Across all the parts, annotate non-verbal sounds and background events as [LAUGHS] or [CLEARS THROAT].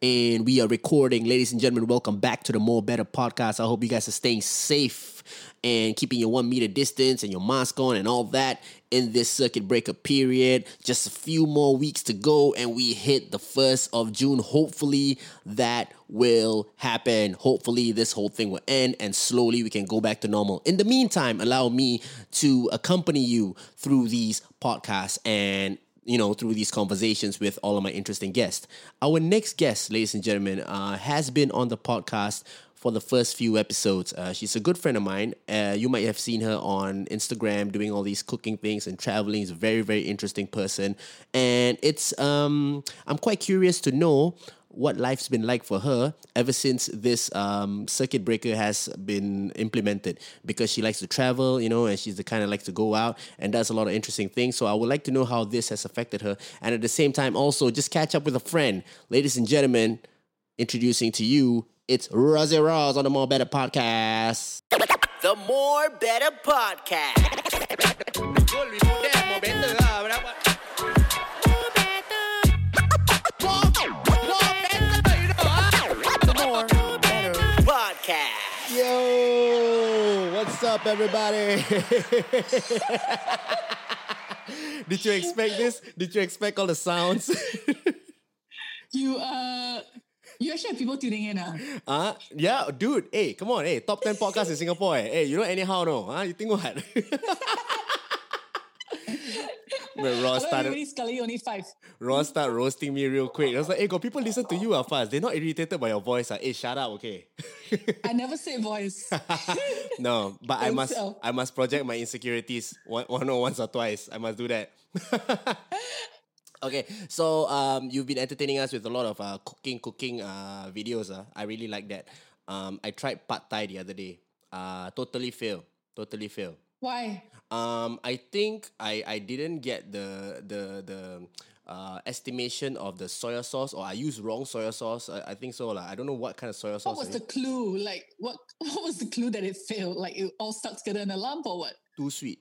and we are recording. Ladies and gentlemen, welcome back to the More Better podcast. I hope you guys are staying safe and keeping your one meter distance and your mask on and all that in this circuit breaker period. Just a few more weeks to go, and we hit the 1st of June. Hopefully, that will happen. Hopefully, this whole thing will end and slowly we can go back to normal. In the meantime, allow me to accompany you through these podcasts and you know, through these conversations with all of my interesting guests. Our next guest, ladies and gentlemen, uh, has been on the podcast for the first few episodes. Uh, she's a good friend of mine. Uh, you might have seen her on Instagram doing all these cooking things and traveling. She's a very, very interesting person. And it's, um, I'm quite curious to know what life's been like for her ever since this um, circuit breaker has been implemented because she likes to travel, you know, and she's the kind of likes to go out and does a lot of interesting things. So I would like to know how this has affected her. And at the same time, also just catch up with a friend. Ladies and gentlemen, introducing to you it's Rosie Rose on the More Better Podcast. The More Better Podcast. Podcast. Up, everybody? [LAUGHS] Did you expect this? Did you expect all the sounds? [LAUGHS] you uh you actually have people tuning in, ah? Uh, yeah, dude. Hey, come on. Hey, top 10 podcast in Singapore. Eh. Hey, you don't anyhow, no? Huh? You think what? [LAUGHS] But Rozz started. Only Scully, only five. Rozz started roasting me real quick. I was like, hey, got people listen to you uh, fast. They're not irritated by your voice. Uh. Hey, shut up, okay? I never say voice. [LAUGHS] no, but I must I must project my insecurities one, one or once or twice. I must do that. [LAUGHS] Okay, so um, you've been entertaining us with a lot of uh, cooking, cooking uh, videos. Uh. I really like that. Um, I tried pad thai the other day. Uh, totally fail. Totally fail. Why? Um, I think I, I didn't get the the the uh, estimation of the soy sauce, or I used wrong soy sauce. I, I think so. Like I don't know what kind of soy sauce. What was the clue? Like what? [LAUGHS] What was the clue that it failed? Like it all stuck together in a lump, or what? Too sweet.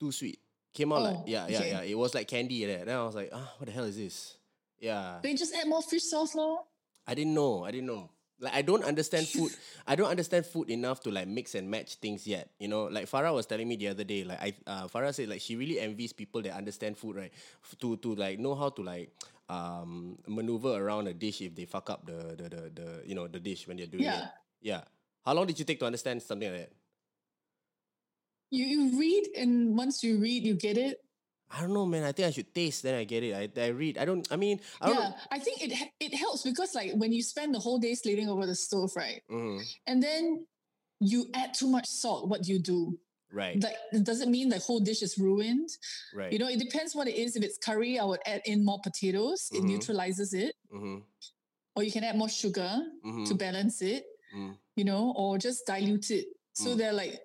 Too sweet. Came out oh, like yeah, yeah, okay. yeah. It was like candy there. Then I was like, ah, what the hell is this? Yeah. They just add more fish sauce, lor. I didn't know. I didn't know. Like I don't understand food. I don't understand food enough to like mix and match things yet. You know, like Farah was telling me the other day. Like I, uh, Farah said like she really envies people that understand food, right? F- to to like know how to like um maneuver around a dish if they fuck up the the the, the you know the dish when they're doing yeah. it. Yeah. How long did you take to understand something like that? You you read and once you read you get it. I don't know, man. I think I should taste, then I get it. I, I read. I don't. I mean, I yeah. Know. I think it it helps because like when you spend the whole day slaving over the stove, right? Mm-hmm. And then you add too much salt. What do you do? Right. Like, does it mean the whole dish is ruined? Right. You know, it depends what it is. If it's curry, I would add in more potatoes. Mm-hmm. It neutralizes it. Mm-hmm. Or you can add more sugar mm-hmm. to balance it. Mm. You know, or just dilute it. So mm. they're like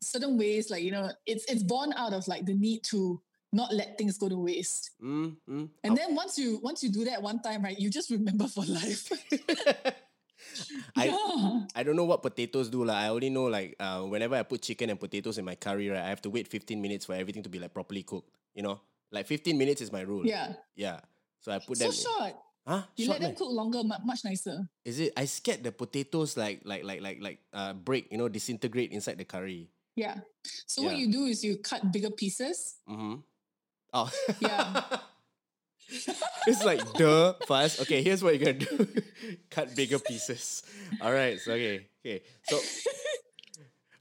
certain ways, like you know, it's it's born out of like the need to not let things go to waste. Mm, mm. And oh. then once you once you do that one time, right, you just remember for life. [LAUGHS] I yeah. I don't know what potatoes do. Like I only know like uh, whenever I put chicken and potatoes in my curry, right, I have to wait 15 minutes for everything to be like properly cooked. You know? Like 15 minutes is my rule. Yeah. Yeah. So I put so them short. Huh? You short let them cook longer, much nicer. Is it? I scared the potatoes like like like like like uh break, you know, disintegrate inside the curry. Yeah. So yeah. what you do is you cut bigger pieces. Mm-hmm. Oh. Yeah. [LAUGHS] it's like duh fast. Okay, here's what you're gonna do. [LAUGHS] cut bigger pieces. All right. So okay. Okay. So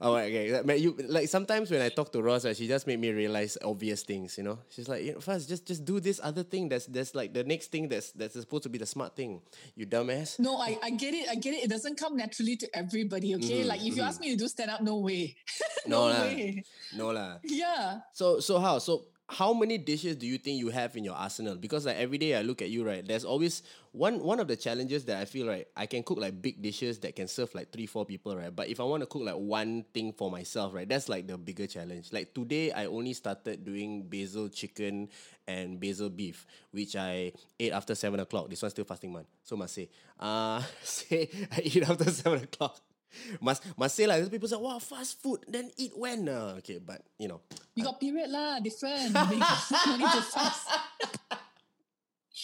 Oh, okay. You like sometimes when I talk to Rozz, she just made me realize obvious things. You know, she's like, you know, first just just do this other thing. That's that's like the next thing that's that's supposed to be the smart thing. You dumbass. No, I I get it. I get it. It doesn't come naturally to everybody. Okay, mm-hmm, like if mm-hmm. you ask me to do stand up, no way. [LAUGHS] no, no way. No lah. Yeah. So so how so how many dishes do you think you have in your arsenal? Because like every day I look at you, right? There's always one one of the challenges that I feel right. I can cook like big dishes that can serve like three, four people, right? But if I want to cook like one thing for myself, right, that's like the bigger challenge. Like today, I only started doing basil chicken and basil beef, which I ate after seven o'clock. This one's still fasting month, so must say, uh, [LAUGHS] say I eat after seven o'clock must must say like people say, wow, fast food, then eat when? Uh, okay, but you know. You got period lah, different. [LAUGHS] no [LAUGHS] need to fast.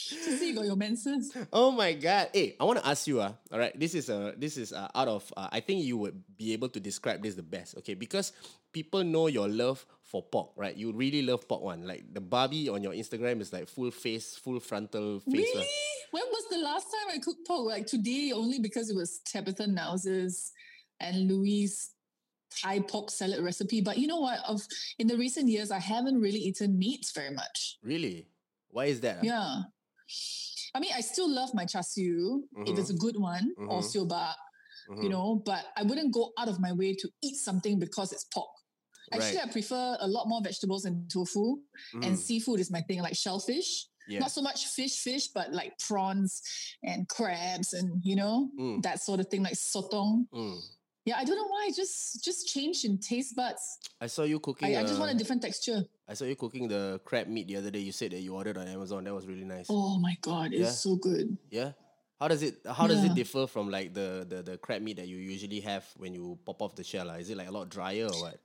to see you got your menses. Oh my god! Hey, I want to ask you. Uh, all right, this is a this is uh, out of. Uh, I think you would be able to describe this the best. Okay, because people know your love for pork, right? You really love pork one. Like the Barbie on your Instagram is like full face, full frontal face. Really? When was the last time I cooked pork? Like today, only because it was Tabitha Nauser's and Louis Thai pork salad recipe. But you know what? Of in the recent years, I haven't really eaten meats very much. Really? Why is that? Yeah. I mean, I still love my char siu mm-hmm. if it's a good one mm-hmm. or sio mm-hmm. you know, but I wouldn't go out of my way to eat something because it's pork. Actually, right. I prefer a lot more vegetables and tofu, and mm. seafood is my thing, like shellfish. Yeah. Not so much fish, fish, but like prawns and crabs and you know mm. that sort of thing, like sotong. Mm. Yeah, I don't know why. Just just changed in taste buds. I saw you cooking. I, I just want a different texture. I saw you cooking the crab meat the other day. You said that you ordered on Amazon. That was really nice. Oh my god, it's yeah. so good. Yeah. How does it how does it differ from like the, the the crab meat that you usually have when you pop off the shell? Is it like a lot drier or what?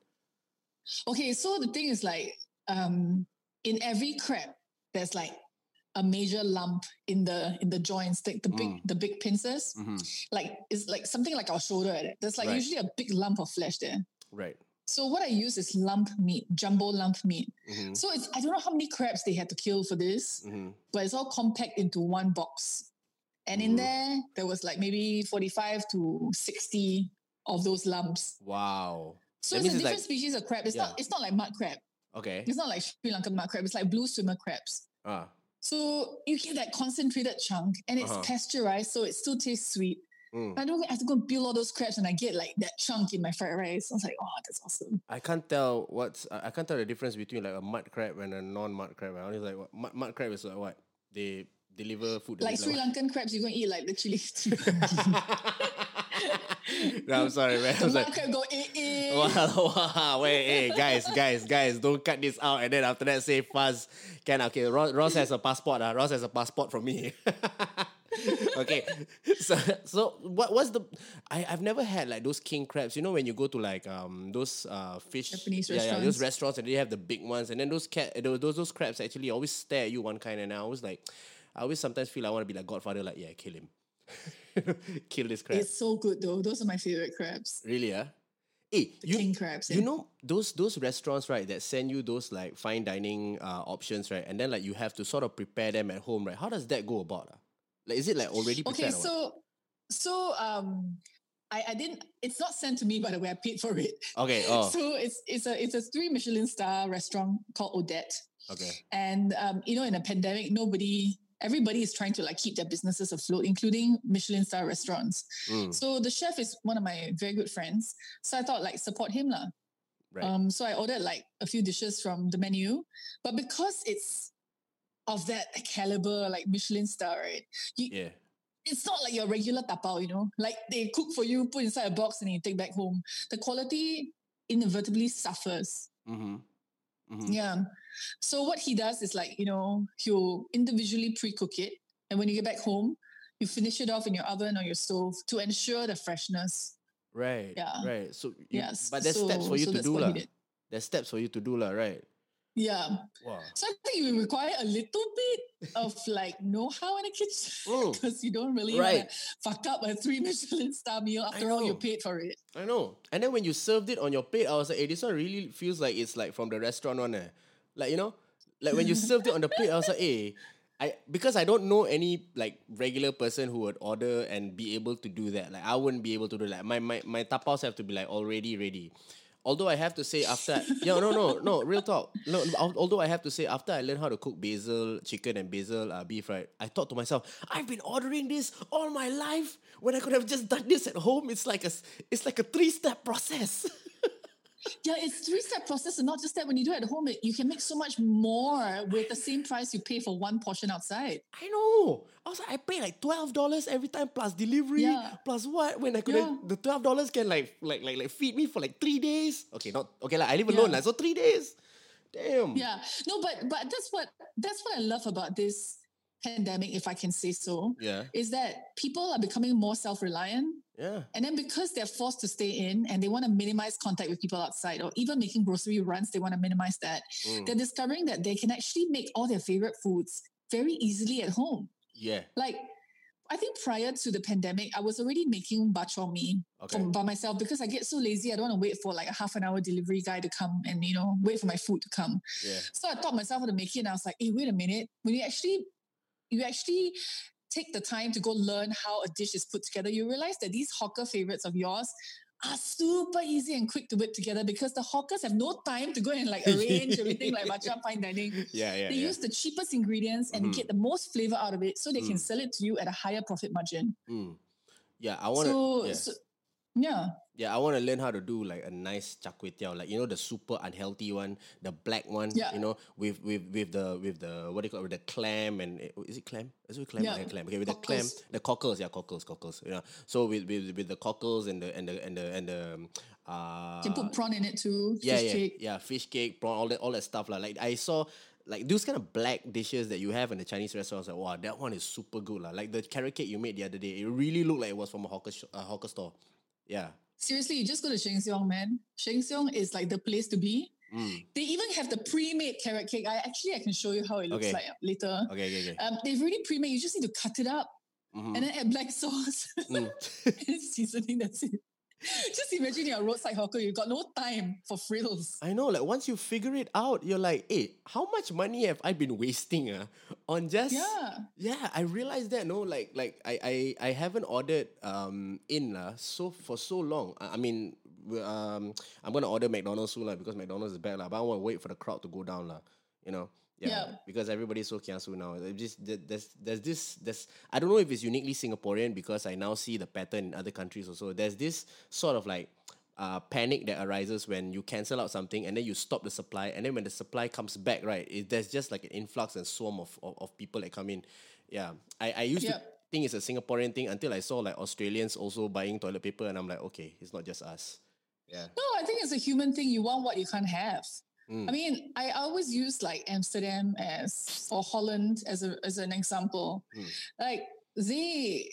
Okay, so the thing is like um in every crab, there's like a major lump in the in the joints, the, the big mm. the big pincers. Mm-hmm. Like it's like something like our shoulder. There's like right. usually a big lump of flesh there. Right. So what I use is lump meat, jumbo lump meat. Mm-hmm. So it's I don't know how many crabs they had to kill for this, mm-hmm. but it's all compact into one box. And in mm. there, there was like maybe 45 to 60 of those lumps. Wow. So that it's a different like, species of crab. It's yeah. not it's not like mud crab. Okay. It's not like Sri Lankan mud crab. It's like blue swimmer crabs. Ah. So you get that concentrated chunk and it's uh-huh. pasteurized, so it still tastes sweet. Mm. I don't have to go and peel all those crabs and I get like that chunk in my fried rice. I was like, oh, that's awesome. I can't tell what's I can't tell the difference between like a mud crab and a non-mud crab. I was like, what, mud, mud crab is like what they deliver food. Like [LAUGHS] Sri Lankan crabs, you're gonna eat like the chili. [LAUGHS] no, I'm sorry, man. Like, crab go eh, eh. [LAUGHS] Wow, wow, wait, hey, guys, guys, guys, don't cut this out and then after that say fuzz. Can okay, Rozz, Rozz has a passport. Uh. Rozz has a passport from me. [LAUGHS] okay, so so what what's the? I I've never had like those king crabs. You know when you go to like um those uh fish Japanese yeah, restaurants. yeah those restaurants and they have the big ones and then those cat those those, those crabs actually always stare at you one kind and I always like I always sometimes feel I want to be like Godfather like yeah kill him. [LAUGHS] kill this crab. It's so good though. Those are my favorite crabs. Really, yeah. Hey, the you, king crabs. You know those those restaurants, right? That send you those like fine dining uh, options, right? And then like you have to sort of prepare them at home, right? How does that go about? Uh? Like, is it like already prepared? Okay, so so um, I, I didn't. It's not sent to me, by the way. I paid for it. Okay. Oh. [LAUGHS] So it's it's a it's a three Michelin star restaurant called Odette. Okay. And um, you know, in a pandemic, nobody everybody is trying to like keep their businesses afloat, including Michelin star restaurants. Mm. So the chef is one of my very good friends. So I thought like support him lah. Right. Um, so I ordered like a few dishes from the menu, but because it's of that caliber, like Michelin star, right? You, yeah. It's not like your regular tapao, you know. Like they cook for you, put inside a box, and you take back home. The quality inevitably suffers. Mm-hmm. Mm-hmm. Yeah. So what he does is like, you know, he'll individually pre-cook it. And when you get back home, you finish it off in your oven or your stove to ensure the freshness. Right. Yeah. Right. So you, yes. But there's so, steps for you so to do. La. There's steps for you to do, la, right? Yeah. Wow. So I think you require a little bit of [LAUGHS] like know-how in the kitchen [LAUGHS] because mm. you don't really right. to fuck up a three [LAUGHS] Michelin star meal. After all, you paid for it. I know. And then when you served it on your plate, I was like, hey, this one really feels like it's like from the restaurant one. Eh. Like, you know, like when you served it on the plate, I was like, hey, I because I don't know any like regular person who would order and be able to do that. Like I wouldn't be able to do that. My my my tapas have to be like already ready although I have to say after [LAUGHS] yeah no no no real talk. No although I have to say after I learned how to cook basil chicken and basil uh, beef right I thought to myself I've been ordering this all my life. When I could have just done this at home it's like a it's like a three step process [LAUGHS] Yeah, it's three step process, and not just that. When you do it at home, you can make so much more with the same price you pay for one portion outside. I know. I was like, I pay like twelve dollars every time plus delivery, yeah. plus what? When I could yeah. the twelve dollars can like like like like feed me for like three days. Okay, not okay. Like I live alone, yeah. like, so three days. Damn. Yeah. No, but but that's what that's what I love about this pandemic, if I can say so. Yeah. Is that people are becoming more self reliant yeah. And then because they're forced to stay in and they want to minimize contact with people outside or even making grocery runs, they want to minimize that. Mm. They're discovering that they can actually make all their favorite foods very easily at home. Yeah. Like, I think prior to the pandemic, I was already making bak chor mee Okay. by myself because I get so lazy. I don't want to wait for like a half an hour delivery guy to come and, you know, wait for my food to come. Yeah. So I taught myself how to make it and I was like, hey, wait a minute. When you actually, you actually take the time to go learn how a dish is put together, you realize that these hawker favorites of yours are super easy and quick to whip together because the hawkers have no time to go and like arrange everything like [LAUGHS] matcha fine dining. Yeah. Yeah. They yeah. use the cheapest ingredients and Mhm. get the most flavor out of it so they can Mm. sell it to you at a higher profit margin. Mm. Yeah. I want to. So, yeah. so yeah. Yeah, I want to learn how to do like a nice char kway teow, like you know the super unhealthy one, the black one. Yeah. You know, with with with the with the what do you call it, with the clam and eh, is it clam? Is it clam? Yeah. Yeah, clam. Okay, with the clam, the cockles, yeah, cockles, cockles. You know, so with with with the cockles and the and the and the and the um, uh Can put prawn in it too. yeah, fish yeah, cake. yeah, fish cake, prawn, all that, all that stuff. Like, like I saw, like those kind of black dishes that you have in the Chinese restaurants. Like, wow, that one is super good, lah. Like the carrot cake you made the other day, it really looked like it was from a hawker sh- a hawker store. Yeah. Seriously, you just go to Sheng Siong, man. Sheng Siong is like the place to be. Mm. They even have the pre-made carrot cake. I actually I can show you how it looks Okay. like later. Okay, okay, okay. Um, they've already pre-made. You just need to cut it up Mhm. and then add black [LAUGHS] sauce Mm. [LAUGHS] and seasoning. That's it. [LAUGHS] Just imagine you're a roadside hawker. You've got no time for frills. I know, like once you figure it out, you're like, hey, how much money have I been wasting uh, on just Yeah. Yeah, I realized that no, like like I I, I haven't ordered um in lah so for so long. I, I mean um I'm gonna order McDonald's soon lah because McDonald's is back lah. But I want to wait for the crowd to go down lah. You know. Yeah, Yeah. because everybody's so kiasu now. There's just there's there's this there's I don't know if it's uniquely Singaporean because I now see the pattern in other countries also. There's this sort of like uh, panic that arises when you cancel out something and then you stop the supply and then when the supply comes back, right? It, there's just like an influx and swarm of, of, of people that come in. Yeah, I, I used to think it's a Singaporean thing until I saw like Australians also buying toilet paper and I'm like, okay, it's not just us. Yeah. No, I think it's a human thing. You want what you can't have. Mm. I mean, I always use like Amsterdam as or Holland as a as an example. Mm. Like they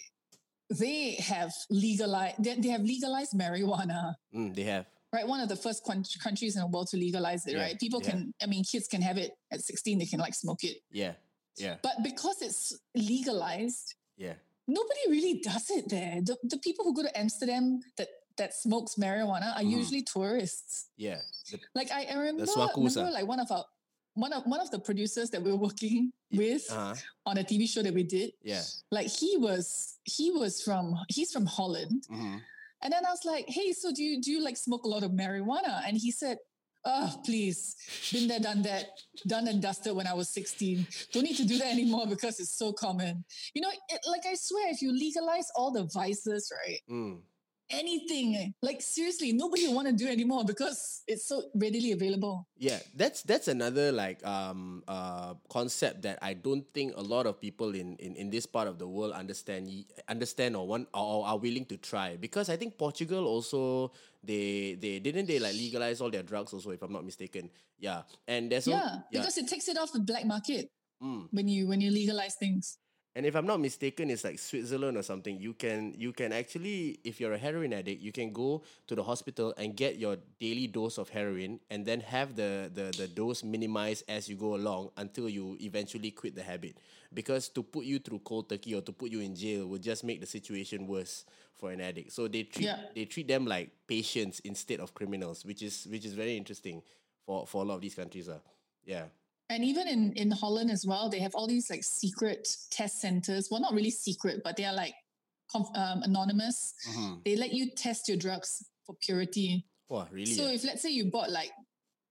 they have legalized they, they have legalized marijuana. Mm, they have. Right, one of the first countries in the world to legalize it. Yeah, Right, people yeah. can. I mean, kids can have it at sixteen. They can like smoke it, Yeah. Yeah. but because it's legalized, Yeah. nobody really does it there. The, the people who go to Amsterdam that that smokes marijuana are Mhm. usually tourists. Yeah. The- Like I, I remember, remember like one of our one of one of the producers that we were working with uh-huh. on a TV show that we did. Yeah. Like he was he was from he's from Holland. hmm And then I was like, hey, so do you do you like smoke a lot of marijuana? And he said, Oh, please. Been there, done that, done and dusted when I was 16. Don't need to do that anymore because it's so common. You know, it, like I swear, if you legalize all the vices, right? Mm. Anything, like seriously, nobody want to do anymore because it's so readily available. Yeah, that's that's another like um uh concept that I don't think a lot of people in in, in this part of the world understand understand or want or are willing to try because I think Portugal also they they didn't they like legalize all their drugs also if I'm not mistaken. Yeah, and there's al- yeah, because it takes it off the black market Mm. when you when you legalize things. And if I'm not mistaken, it's like Switzerland or something. You can you can actually, if you're a heroin addict, you can go to the hospital and get your daily dose of heroin, and then have the the the dose minimized as you go along until you eventually quit the habit. Because to put you through cold turkey or to put you in jail would just make the situation worse for an addict. So they treat Yeah. they treat them like patients instead of criminals, which is which is very interesting for for a lot of these countries. Uh. Yeah. And even in, in Holland as well, they have all these like secret test centers. Well, not really secret, but they are like um, anonymous. Mhm. They let you test your drugs for purity. Wow, really? So if let's say you bought like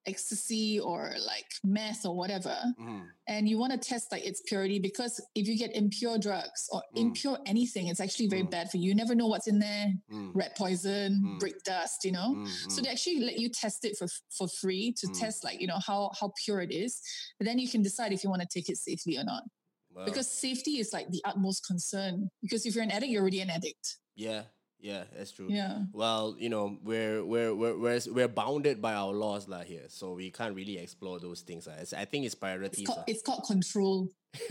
ecstasy or like meth or whatever, Mhm. and you want to test like its purity, because if you get impure drugs or Mm. impure anything, it's actually very Mm. bad for you. You never know what's in there. Mm, Rat poison, Mm. brick dust, you know. mm, So mm. they actually let you test it for for free to Mm. test like you know how how pure it is. And then you can decide if you want to take it safely or not. Wow. Because safety is like the utmost concern. Because if you're an addict, you're already an addict. Yeah, yeah, that's true. Yeah. Well, you know, we're we're we're we're, we're bounded by our laws lah here, so we can't really explore those things. lah. I think it's It's called, it's called control. [LAUGHS]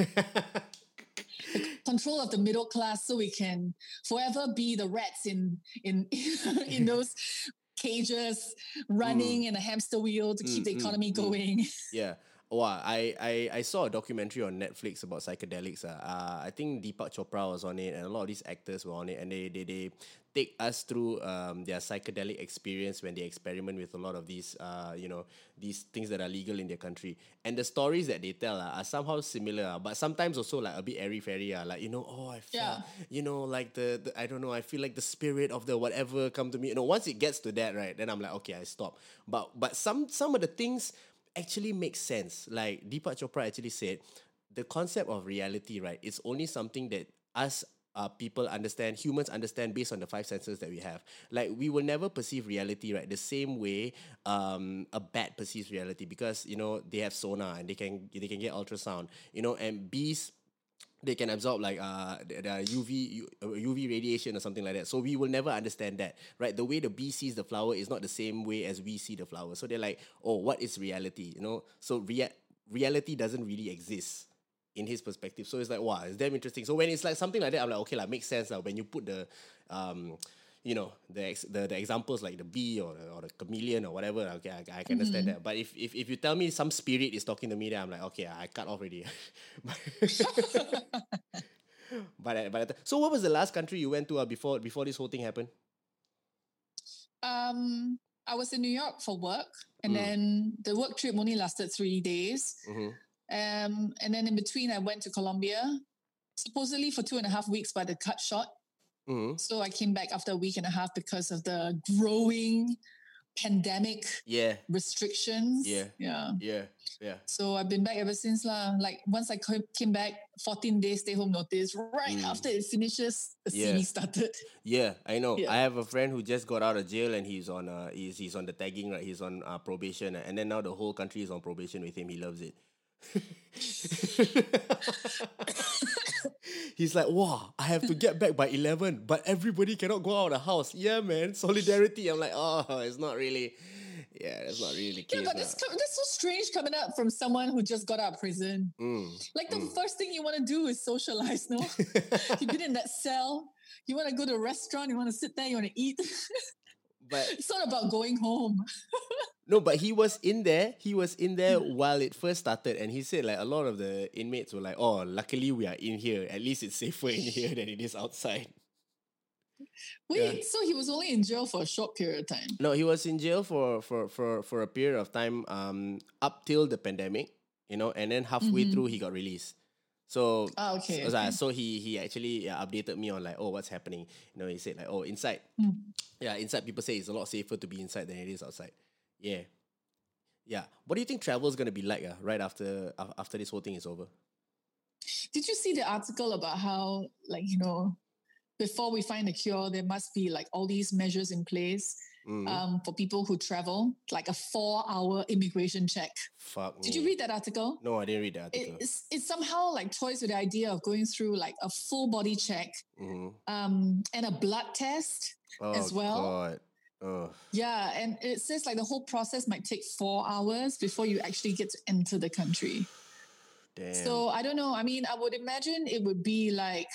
Control of the middle class so we can forever be the rats in in [LAUGHS] in those [LAUGHS] cages running in a hamster wheel to keep the Mm, mm, economy mm. going. yeah, Oh, I, I, I saw a documentary on Netflix about psychedelics. Uh. Uh, I think Deepak Chopra was on it, and a lot of these actors were on it, and they, they, they take us through um, their psychedelic experience when they experiment with a lot of these, uh, you know, these things that are legal in their country. And the stories that they tell uh, are somehow similar, but sometimes also like a bit airy fairy. Uh, like you know, oh, I feel, Yeah. you know, like the, the I don't know, I feel like the spirit of the whatever come to me. You know, once it gets to that, right, then I'm like, okay, I stop. But but some some of the things actually makes sense. Like Deepak Chopra actually said, the concept of reality, right, is only something that us uh, people understand, humans understand based on the five senses that we have. Like we will never perceive reality, right, the same way um, a bat perceives reality because you know they have sonar and they can they can get ultrasound, you know, and bees they can absorb like uh the, the UV uh, UV radiation or something like that. So we will never understand that, right? The way the bee sees the flower is not the same way as we see the flower. So they're like, oh, what is reality? You know, so rea- reality doesn't really exist in his perspective. So it's like, wow, it's damn interesting. So when it's like something like that, I'm like, okay, like makes sense. Like when you put the um you know the, ex- the the examples like the bee or the, or the chameleon or whatever okay I, I can understand that but if, if if you tell me some spirit is talking to me then I'm like okay I cut off already [LAUGHS] [LAUGHS] but but uh, so what was the last country you went to uh, before before this whole thing happened Um, I was in New York for work, and Mm. then the work trip only lasted three days. Mhm. Um, and then in between, I went to Colombia, supposedly for two and a half weeks, but it cut short. Mhm. So I came back after a week and a half because of the growing pandemic yeah restrictions. Yeah. yeah. yeah yeah So I've been back ever since lah. Like once I came back, 14 days stay home notice. Right Mm. after it finishes, the Yeah. CB started. Yeah, I know. Yeah. I have a friend who just got out of jail and he's on uh he's he's on the tagging right. He's on uh, probation and then now the whole country is on probation with him. He loves it. [LAUGHS] [LAUGHS] [LAUGHS] [LAUGHS] he's like, wow, I have to get back by eleven, but everybody cannot go out of the house. Yeah, man, solidarity. I'm like, oh, it's not really. Yeah, that's not really the case. Yeah, but that's, that's so strange coming up from someone who just got out of prison. Mm. Like the first thing you want to do is socialize, no? [LAUGHS] You've been in that cell. You want to go to a restaurant. You want to sit there. You want to eat. [LAUGHS] But [LAUGHS] it's not about going home. [LAUGHS] No, but he was in there. He was in there while it first started, and he said like a lot of the inmates were like, "Oh, luckily we are in here. At least it's safer in here than it is outside." Wait, so he was only in jail for a short period of time. No, he was in jail for for for for a period of time, um, up till the pandemic, you know, and then halfway through he got released. So, Ah, okay, so, okay. so he he actually updated me on like, oh, what's happening? You know, he said like, oh, inside, yeah, inside people say it's a lot safer to be inside than it is outside. Yeah, yeah. What do you think travel is gonna be like uh, right after af- after this whole thing is over? Did you see the article about how, like, you know, before we find a cure, there must be like all these measures in place Mhm. um, for people who travel, like a four-hour immigration check. Fuck. Did you read that article? No, I didn't read that article. It's it somehow like toys with the idea of going through like a full body check Mhm. um, and a blood test Oh, as well. God. Oh. Yeah, and it says like the whole process might take four hours before you actually get to enter the country. Damn. So I don't know. I mean, I would imagine it would be like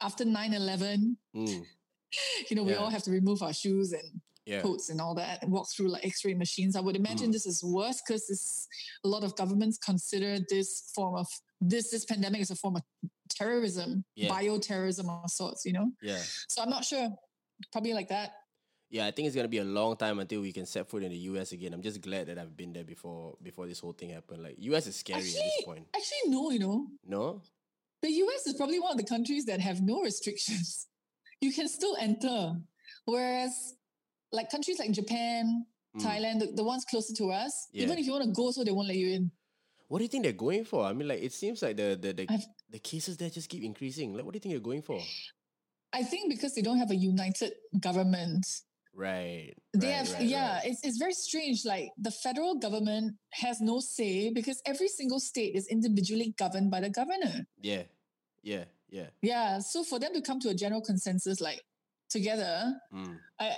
after 9 11, Mm, [LAUGHS] you know, we Yeah. all have to remove our shoes and yeah. coats and all that and walk through like x ray machines. I would imagine Mm. this is worse because a lot of governments consider this form of this this pandemic is a form of terrorism, Yeah. bioterrorism of sorts, you know? Yeah. So I'm not sure. Probably like that. Yeah, I think it's gonna be a long time until we can set foot in the US again. I'm just glad that I've been there before before this whole thing happened. Like US is scary at this point. actually, no, you know. No? The US is probably one of the countries that have no restrictions. [LAUGHS] You can still enter. Whereas, like countries like Japan, Mm. Thailand, the, the ones closer to us, Yeah. even if you want to go, so they won't let you in. What do you think they're going for? I mean, like it seems like the the the, I've- the cases there just keep increasing. Like, what do you think they're going for? I think because they don't have a united government. Right. They right, have, right, yeah, right. It's, it's very strange. Like the federal government has no say because every single state is individually governed by the governor. Yeah. Yeah. Yeah. Yeah. So for them to come to a general consensus, like together, Mm. I,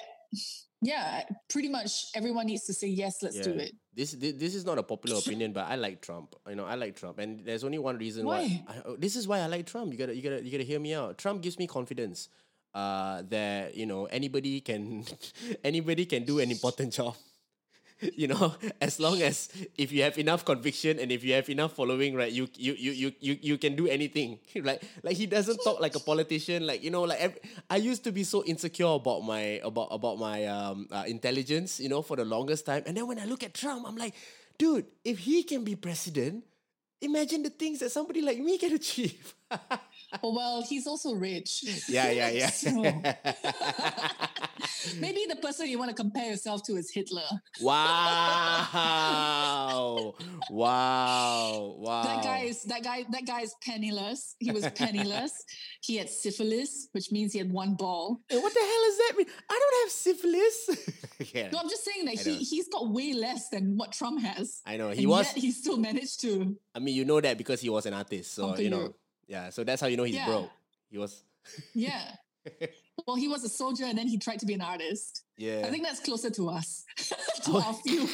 yeah, pretty much everyone needs to say, yes, let's do it. This, this this is not a popular [LAUGHS] opinion, but I like Trump. You know, I like Trump, and there's only one reason why. Why? I, oh, this is why I like Trump. You gotta you gotta you gotta hear me out. Trump gives me confidence. Uh, that you know anybody can [LAUGHS] anybody can do an important job. [LAUGHS] you know, as long as if you have enough conviction and if you have enough following, right, you you you you you, you can do anything. [LAUGHS] like like he doesn't talk like a politician. Like you know, like every, I used to be so insecure about my about about my um uh, intelligence, you know, for the longest time. And then when I look at Trump, I'm like, dude, if he can be president, imagine the things that somebody like me can [LAUGHS] achieve. Oh, well, he's also rich. Yeah, yeah, [LAUGHS] yeah. so, [LAUGHS] maybe the person you want to compare yourself to is Hitler. Wow. wow. Wow. That guy is that guy that guy is penniless. He was penniless. [LAUGHS] he had syphilis, which means he had one ball. Hey, what the hell does that mean? I don't have syphilis. yeah. No, I'm just saying that he he's got way less than what Trump has. I know. He was he still managed to I mean, you know that because he was an artist. So you know. Yeah, so that's how you know he's yeah. broke. He was. [LAUGHS] yeah. Well, he was a soldier and then he tried to be an artist. Yeah. I think that's closer to us, [LAUGHS] to oh. our field.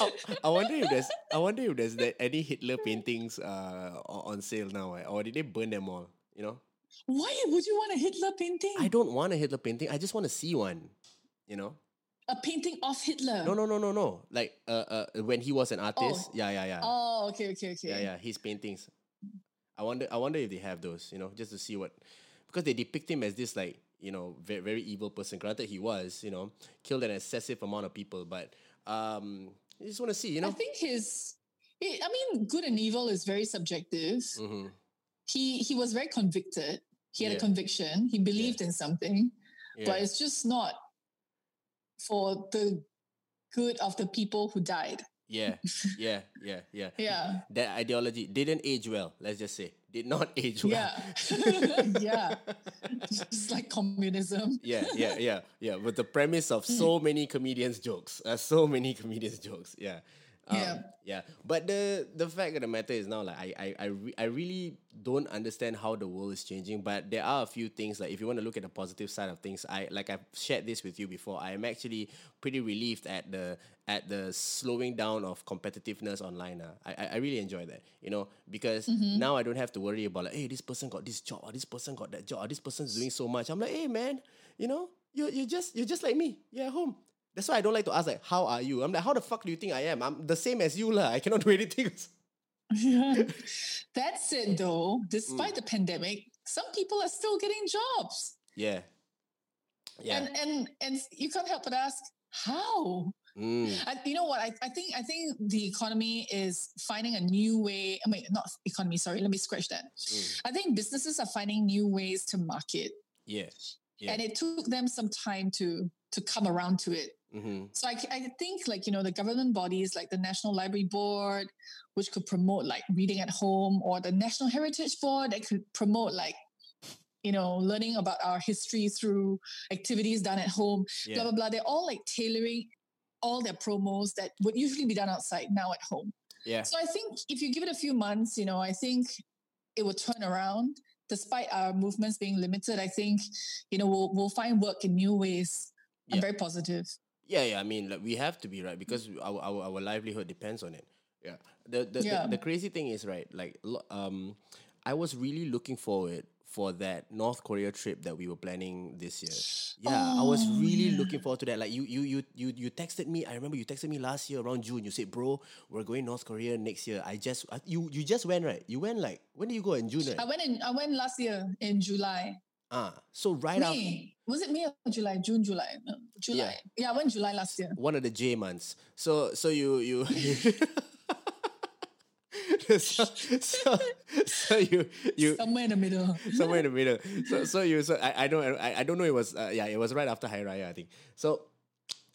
I, [LAUGHS] I, wonder if there's I wonder if there's that any Hitler paintings uh on sale now, eh? or did they burn them all? You know. Why would you want a Hitler painting? I don't want a Hitler painting. I just want to see one. You know. A painting of Hitler. No, no, no, no, no. Like uh, uh when he was an artist. Oh. Yeah, yeah, yeah. Oh, okay, okay, okay. Yeah, yeah. His paintings. I wonder. I wonder if they have those. You know, just to see what, because they depict him as this like you know very very evil person. Granted, he was you know killed an excessive amount of people, but um, you just want to see. You know, I think his. I mean, good and evil is very subjective. Mm-hmm. He he was very convicted. He had yeah. a conviction. He believed yeah. in something, yeah. but it's just not for the good of the people who died. Yeah, [LAUGHS] yeah, yeah, yeah. Yeah. That ideology didn't age well, let's just say. Did not [LAUGHS] age well. Yeah. [LAUGHS] yeah. Just like communism. Yeah, yeah, yeah, yeah. With the premise of so many comedians' jokes. Uh, so many comedians' jokes. Yeah. Um, yeah. Yeah. But the the fact of the matter is now like I I I, re- I really don't understand how the world is changing. But there are a few things like if you want to look at the positive side of things, I like I've shared this with you before. I am actually pretty relieved at the at the slowing down of competitiveness online. Uh. I I really enjoy that. You know, because mm-hmm. now I don't have to worry about like, hey, this person got this job or this person got that job or this person's doing so much. I'm like, hey man, you know, you you just you're just like me. You're at home. That's why I don't like to ask like, how are you? I'm like, how the fuck do you think I am? I'm the same as you, lah. I cannot do anything. [LAUGHS] That's it though. Despite mm. the pandemic, some people are still getting jobs. Yeah. Yeah. And and and you can't help but ask, how? Mm. I, you know what? I, I think I think the economy is finding a new way. I mean, not economy. Sorry, let me scratch that. Mm. I think businesses are finding new ways to market. Yeah. yeah. And it took them some time to to come around to it. Mm-hmm. So I, I think like, you know, the government bodies like the National Library Board, which could promote like reading at home or the National Heritage Board that could promote like, you know, learning about our history through activities done at home, yeah. blah, blah, blah. They're all like tailoring all their promos that would usually be done outside now at home. Yeah. So I think if you give it a few months, you know, I think it will turn around. Despite our movements being limited, I think, you know, we'll we'll find work in new ways. I'm very positive. Yeah, yeah. I mean, like, we have to be right because our, our our livelihood depends on it. Yeah. The the, yeah. the the crazy thing is right. Like, um, I was really looking forward for that North Korea trip that we were planning this year. Yeah, oh, I was oh, really yeah. looking forward to that. Like you, you, you, you, you texted me. I remember you texted me last year around June. You said, "Bro, we're going North Korea next year." I just, you, you just went right. You went like when did you go in June? Right? I went in. I went last year in July. Ah, so right May. after was it May or July? June, July, no, July. Yeah. yeah, I went July last year. One of the J months. So, so you you. [LAUGHS] [LAUGHS] so, so, so you you somewhere in the middle. somewhere in the middle. So so you so I, I don't I, I don't know it was uh, yeah it was right after Hari Raya I think. So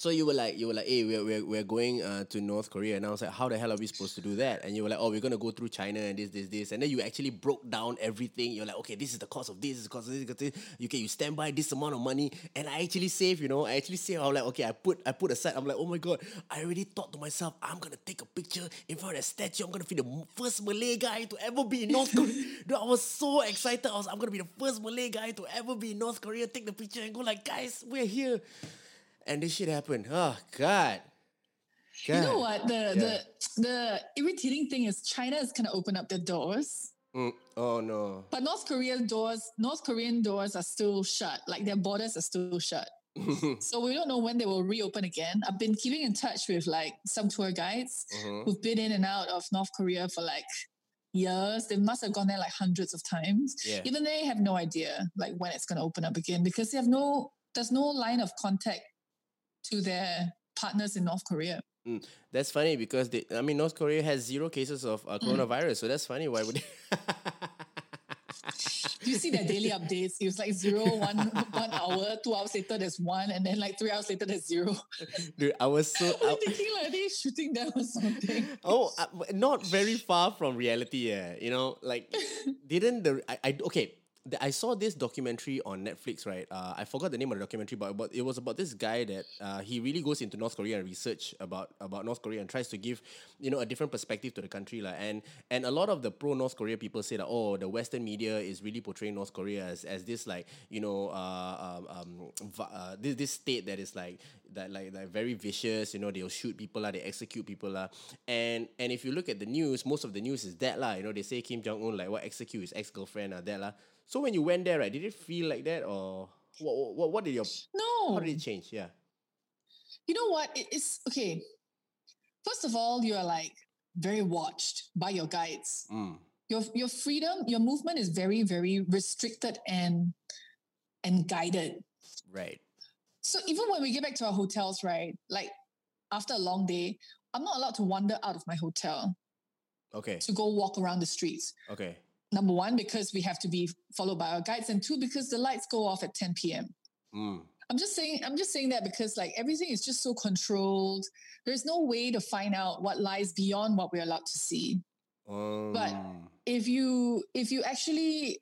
so you were like, you were like, hey, we're, we're, we're going uh, to North Korea. And I was like, how the hell are we supposed to do that? And you were like, oh, we're going to go through China and this, this, this. And then you actually broke down everything. You're like, okay, this is the cost of this, this is the cost of this, this. You can you stand by this amount of money. And I actually save, you know, I actually save. I'm like, okay, I put I put aside. I'm like, oh my God, I already thought to myself, I'm going to take a picture in front of a statue. I'm going to be the first Malay guy to ever be in North Korea. [LAUGHS] Dude, I was so excited. I was, I'm going to be the first Malay guy to ever be in North Korea, take the picture and go like, guys, we're here and this shit happened. Oh God. God. You know what? The yeah. the the irritating thing is China is gonna open up the doors. Mm. Oh no. But North Korean doors, North Korean doors are still shut. Like their borders are still shut. [LAUGHS] so we don't know when they will reopen again. I've been keeping in touch with like some tour guides Mhm. who've been in and out of North Korea for like years. They must have gone there like hundreds of times. Yeah. Even they have no idea like when it's going to open up again because they have no there's no line of contact to their partners in North Korea. That's funny because they, I mean North Korea has zero cases of uh, coronavirus, so that's funny. Why would they? Do [LAUGHS] you see their daily updates? It was like zero, one, one hour, two hours later there's one, and then like three hours later there's zero. [LAUGHS] Dude, I was so. I'm thinking like they shooting down or something. [LAUGHS] oh, uh, not very far from reality. Yeah, you know, like didn't the I, I okay. I saw this documentary on Netflix, right? Uh, I forgot the name of the documentary, but, but it was about this guy that uh, he really goes into North Korea and research about about North Korea and tries to give you know a different perspective to the country, like. And and a lot of the pro North Korea people say that oh, the Western media is really portraying North Korea as, as this like you know uh, um, um uh, this this state that is like that like like very vicious. You know, they'll shoot people lah, they execute people lah. And and if you look at the news, most of the news is that lah. You know, they say Kim Jong Un like what execute his ex girlfriend or that lah. So when you went there, right, did it feel like that or what? What, what did your No. how did it change? Yeah. you know what? It- it's okay. First of all, you are like very watched by your guides. Mm. Your your freedom, your movement is very, very restricted and and guided. Right. So even when we get back to our hotels, right? Like after a long day, I'm not allowed to wander out of my hotel Okay. to go walk around the streets. Okay. Number one, because we have to be followed by our guides, and two, because the lights go off at 10 p.m. Mm. I'm just saying, I'm just saying that because like everything is just so controlled. There's no way to find out what lies beyond what we're allowed to see. Um, If you if you actually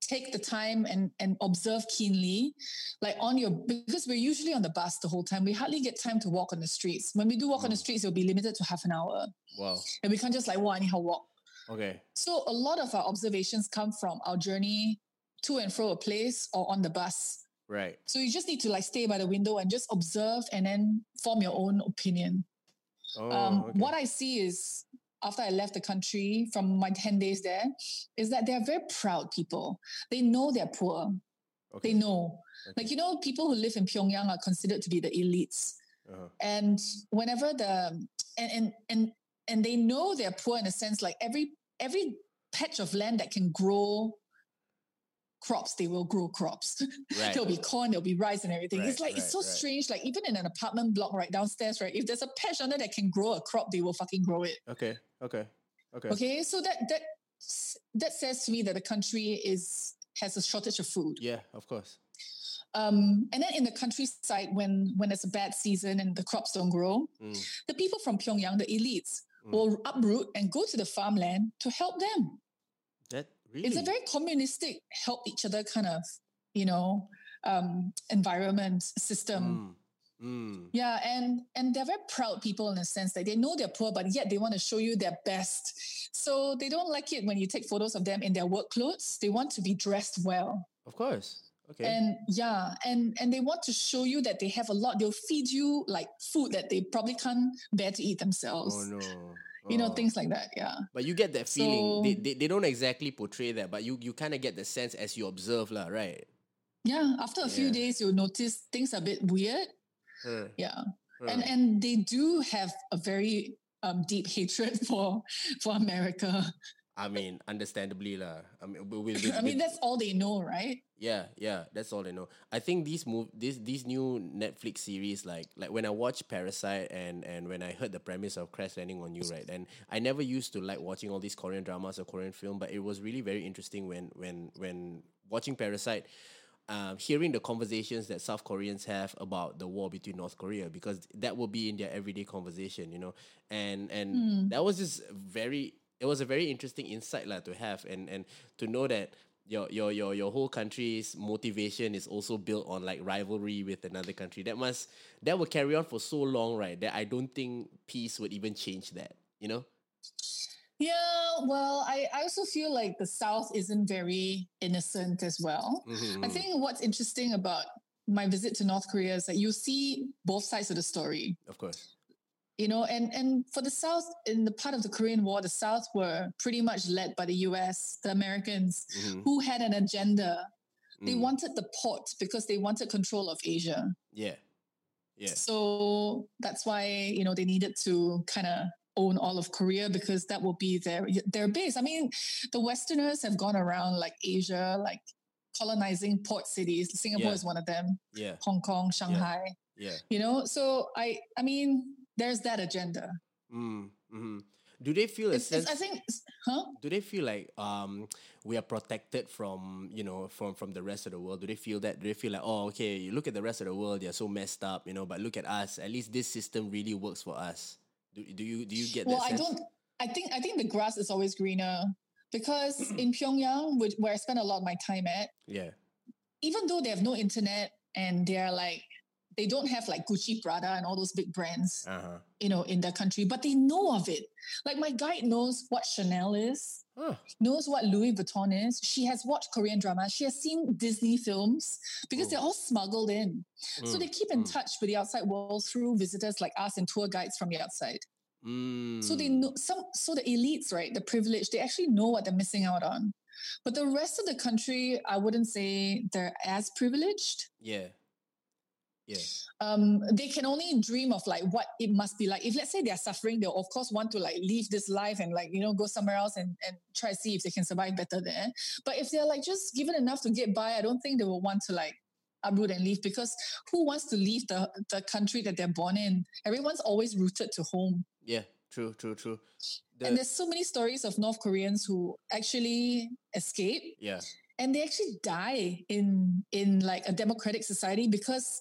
take the time and and observe keenly, like on your because we're usually on the bus the whole time. We hardly get time to walk on the streets. When we do walk on the Mm. streets, it'll be limited to half an hour. wow. And we can't just like walk anyhow walk. Okay. So a lot of our observations come from our journey to and fro a place or on the bus. Right. So you just need to like stay by the window and just observe and then form your own opinion. Oh, um, okay. What I see is after I left the country from my 10 days there, is that they're very proud people. They know they're poor. okay. They know. Okay. Like, you know, people who live in Pyongyang are considered to be the elites. Uh-huh. And whenever the and and and and they know they're poor in a sense, like every every patch of land that can grow crops, they will grow crops. [LAUGHS] Right. there'll be corn, there'll be rice and everything. it's Right, like it's so right. strange. Like even in an apartment block right downstairs, right? If there's a patch under that can grow a crop, they will fucking grow it. Okay. Okay. Okay. Okay. So that that that says to me that the country is has a shortage of food. Yeah, of course. Um, and then in the countryside, when when it's a bad season and the crops don't grow, Mm. the people from Pyongyang, the elites, Mm. will uproot and go to the farmland to help them. That really. It's a very communistic, help each other kind of, you know, um, environment system. Mm. Mm. Yeah, and and they're very proud people in a sense that they know they're poor, but yet they want to show you their best. So they don't like it when you take photos of them in their work clothes. They want to be dressed well. Of course. Okay. And yeah, and and they want to show you that they have a lot. They'll feed you like food that they probably can't bear to eat themselves. oh no. [LAUGHS] You know, Oh. things like that. Yeah. But you get that feeling. they, So- they, they don't exactly portray that, but you, you kind of get the sense as you observe, lah, right? Yeah. After a few Yeah. days, you'll notice things are a bit weird. Huh, Yeah. huh. And and they do have a very um, deep hatred [LAUGHS] for for America. I mean, understandably, lah. I mean, [LAUGHS] with, with, I mean, that's all they know, right? Yeah, yeah, that's all I know. I think these move this these new Netflix series like like when I watched Parasite and and when I heard the premise of Crash Landing on You, right? And I never used to like watching all these Korean dramas or Korean film, but it was really very interesting when when when watching Parasite. Um, hearing the conversations that South Koreans have about the war between North Korea because that will be in their everyday conversation, you know, and and that was just very it was a very interesting insight lah to have and and to know that your your your your whole country's motivation is also built on like rivalry with another country. That must that will carry on for so long, right? That I don't think peace would even change that. You know? Yeah. Well, I I also feel like the South isn't very innocent as well. Mm-hmm, I think what's interesting about my visit to North Korea is that you see both sides of the story. of course. You know and and for the south in the part of the korean war the south were pretty much led by the us the americans Mhm. who had an agenda They wanted the port because they wanted control of Asia. Yeah. Yeah. So that's why, you know, they needed to kind of own all of Korea because that will be their their base. I mean, the Westerners have gone around like Asia, like colonizing port cities. Singapore Yeah. is one of them. Yeah. Hong Kong, Shanghai. Yeah. You know, so I I mean, there's that agenda. Mm, hmm Do they feel a It's, it's. I think, huh? do they feel like um we are protected from you know from from the rest of the world? Do they feel that? Do they feel like oh okay, you look at the rest of the world, they're so messed up, you know, but look at us. At least this system really works for us. Do, do you do you get Well, that I don't. I think I think the grass is always greener because [CLEARS THROAT] in Pyongyang, which, where I spend a lot of my time at, Yeah. even though they have no internet and they're like they don't have like Gucci, Prada, and all those big brands, Uh huh. you know, in their country, but they know of it. Like my guide knows what Chanel is, Huh. knows what Louis Vuitton is. She has watched Korean dramas. She has seen Disney films because they're all smuggled in. So they keep in mm. touch with the outside world through visitors like us and tour guides from the outside. Mm. So they know some. So the elites, right, the privileged, they actually know what they're missing out on. But the rest of the country, I wouldn't say they're as privileged. Yeah. Yeah. Um, they can only dream of like what it must be like. If let's say they're suffering, they'll of course want to like leave this life and like you know go somewhere else and and try to see if they can survive better there. But if they're like just given enough to get by, I don't think they will want to like uproot and leave because who wants to leave the the country that they're born in? Everyone's always rooted to home. Yeah. True. True. True. The- and there's so many stories of North Koreans who actually escape yeah. and they actually die in in like a democratic society because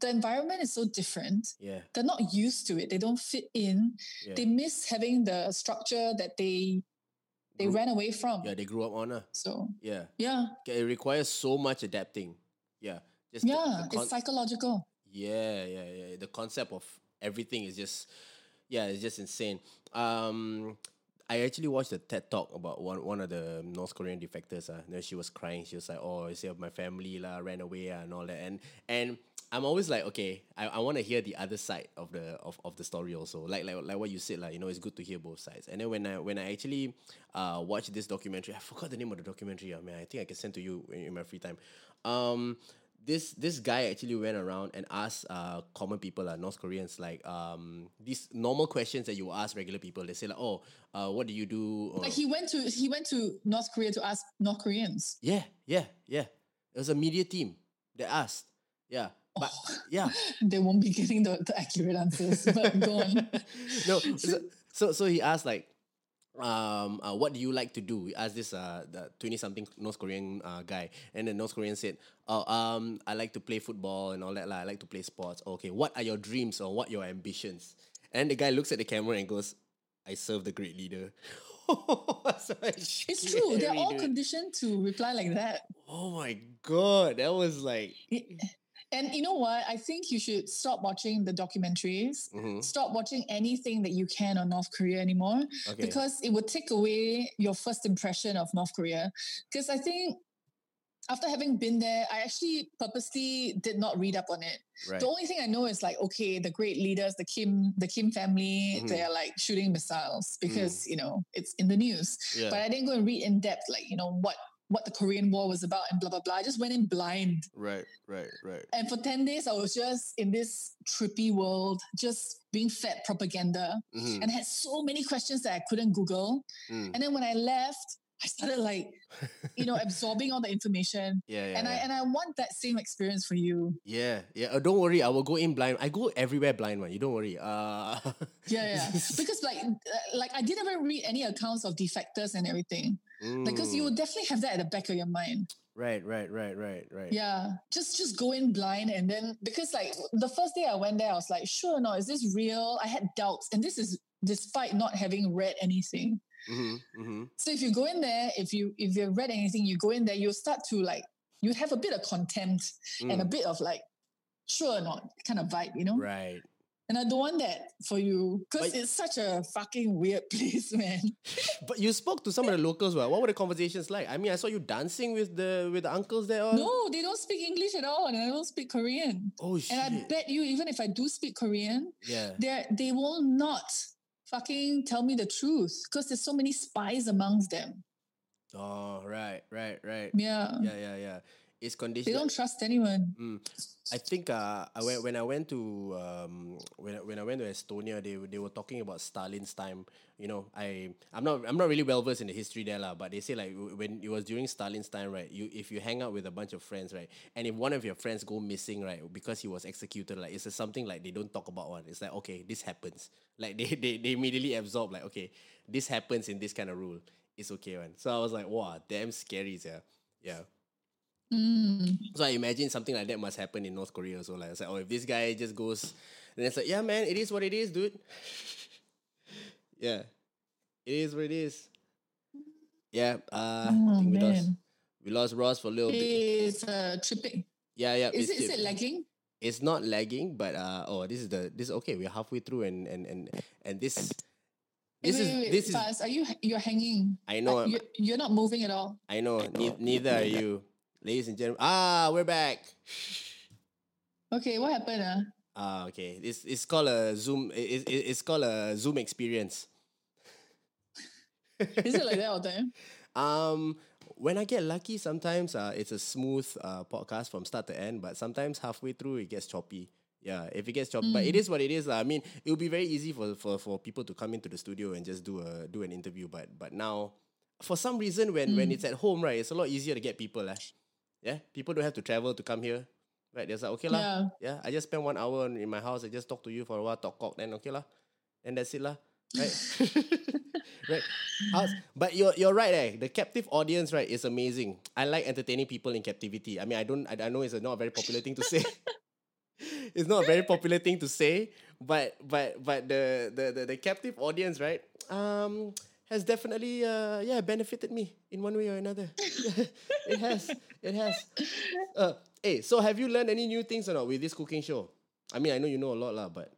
the environment is so different. Yeah. They're not used to it. They don't fit in. Yeah. They miss having the structure that they they Group- ran away from. Yeah. They grew up on. Uh. So Yeah. yeah, It requires so much adapting. Yeah. Just yeah, the con- it's psychological. Yeah, yeah, yeah. The concept of everything is just, yeah, it's just insane. Um, I actually watched a TED talk about one one of the North Korean defectors. Uh, you know, she was crying. She was like, "Oh, you see, my family lah ran away ah, and all that." And and I'm always like, okay, I, I want to hear the other side of the of, of the story also. Like like like what you said, like you know, it's good to hear both sides. And then when I when I actually uh watched this documentary, I forgot the name of the documentary. I mean, I think I can send to you in, in my free time. Um, this this guy actually went around and asked uh common people, uh, North Koreans, like um these normal questions that you ask regular people. They say like, oh, uh, what do you do? Or, Like he went to he went to North Korea to ask North Koreans. yeah, yeah, yeah. It was a media team that asked. Yeah, but [LAUGHS] yeah. They won't be getting the, the accurate answers. [LAUGHS] But go on. no, so, [LAUGHS] so so he asked like, um, uh, what do you like to do? We asked this uh the twenty something North Korean uh, guy, and the North Korean said, oh um, I like to play football and all that lah. I like to play sports. Okay, what are your dreams or what your ambitions? And the guy looks at the camera and goes, I serve the great leader. It's true. They're all conditioned to reply like that. Oh my god, that was like And you know what? I think you should stop watching the documentaries. Mhm. Stop watching anything that you can on North Korea anymore Okay. because it would take away your first impression of North Korea. Because I think after having been there, I actually purposely did not read up on it. right. The only thing I know is like, okay, the great leaders, the Kim, the Kim family, Mhm. they're like shooting missiles because you know it's in the news. Yeah. But I didn't go and read in depth, like you know what what the Korean War was about and blah blah blah. I just went in blind. right, right, right. And for 10 days, I was just in this trippy world, just being fed propaganda Mhm. and had so many questions that I couldn't Google. Mm. And then when I left, I started like, you know, [LAUGHS] absorbing all the information. Yeah, yeah, and I yeah. and I want that same experience for you. Yeah, yeah. Uh, don't worry, I will go in blind. I go everywhere blind, man. You don't worry. Uh, Yeah, yeah. [LAUGHS] because like uh, like I didn't even read any accounts of defectors and everything. Because you Mm. would definitely have that at the back of your mind. Right, right, right, right, right. Yeah. Just just go in blind and then because like the first day I went there, I was like, sure no, is this real? I had doubts. And this is despite not having read anything. Mm-hmm, mm-hmm. So if you go in there, if you if you've read anything, you go in there, you'll start to like you have a bit of contempt and a Mm. bit of like sure or not kind of vibe, you know? Right. And I don't want that for you because it's such a fucking weird [LAUGHS] place, man. [LAUGHS] But you spoke to some of the locals. Well, what were the conversations like? I mean, I saw you dancing with the with the uncles there. All. No, they don't speak English at all, and I don't speak Korean. Oh shit. And I bet you, even if I do speak Korean, yeah. they they will not fucking tell me the truth because there's so many spies amongst them. Oh right, right, right. Yeah. yeah, yeah, yeah. They conditional. don't trust anyone. Mm. I think uh, I went, when I went to um, when, I- when I went to Estonia, they were- they were talking about Stalin's time. You know, I I'm not I'm not really well versed in the history there lah, but they say like when it was during Stalin's time, right? You if you hang out with a bunch of friends, right, and if one of your friends go missing, right, because he was executed, like it's a something like they don't talk about one. It's like okay, this happens. [LAUGHS] Like they they, they immediately absorb like okay, this happens in this kind of rule. It's okay one. So I was like, wow, damn scary, yeah, yeah. Mm. So I imagine something like that must happen in North Korea. So like, it's like, oh, if this guy just goes, then it's like, yeah, man, it is what it is, dude. yeah, it is what it is. Yeah, uh, I Oh, think we lost, we lost Rozz for a little bit. It's uh, tripping. Yeah, yeah. Is it's it, is it lagging? It's not lagging, but uh, oh, this is the this okay. We're halfway through, and and and and this Wait, this wait, is wait, this is Faz, are you you're hanging? I know. Uh, you, you're not moving at all. I know. Ne- neither are you, ladies and gentlemen. Ah, we're back. Okay, what happened? Uh? Ah, okay. It's it's called a Zoom. It, it, it's called a Zoom experience. Is it like that all the time? [LAUGHS] Um, when I get lucky, sometimes uh, it's a smooth uh, podcast from start to end, but sometimes halfway through it gets choppy. Yeah, if it gets choppy, but it is what it is. lah. I mean, it would be very easy for, for, for people to come into the studio and just do a do an interview. But but now, for some reason, when when it's at home, right, it's a lot easier to get people. lah. Yeah, people don't have to travel to come here. Right, there's like okay lah. Yeah. Yeah, I just spend one hour in my house. I just talk to you for a while, talk cock, then okay lah, and that's it lah. Right, [LAUGHS] right. How's- but you're you're right. Eh, the captive audience right is amazing. I like entertaining people in captivity. I mean, I don't. I, I know it's not a very popular thing to say. [LAUGHS] it's not a very popular thing to say, but but but the the the, the captive audience right um has definitely uh yeah benefited me in one way or another. [LAUGHS] it has. It has. Uh, hey, so have you learned any new things or not with this cooking show? I mean, I know you know a lot lah, but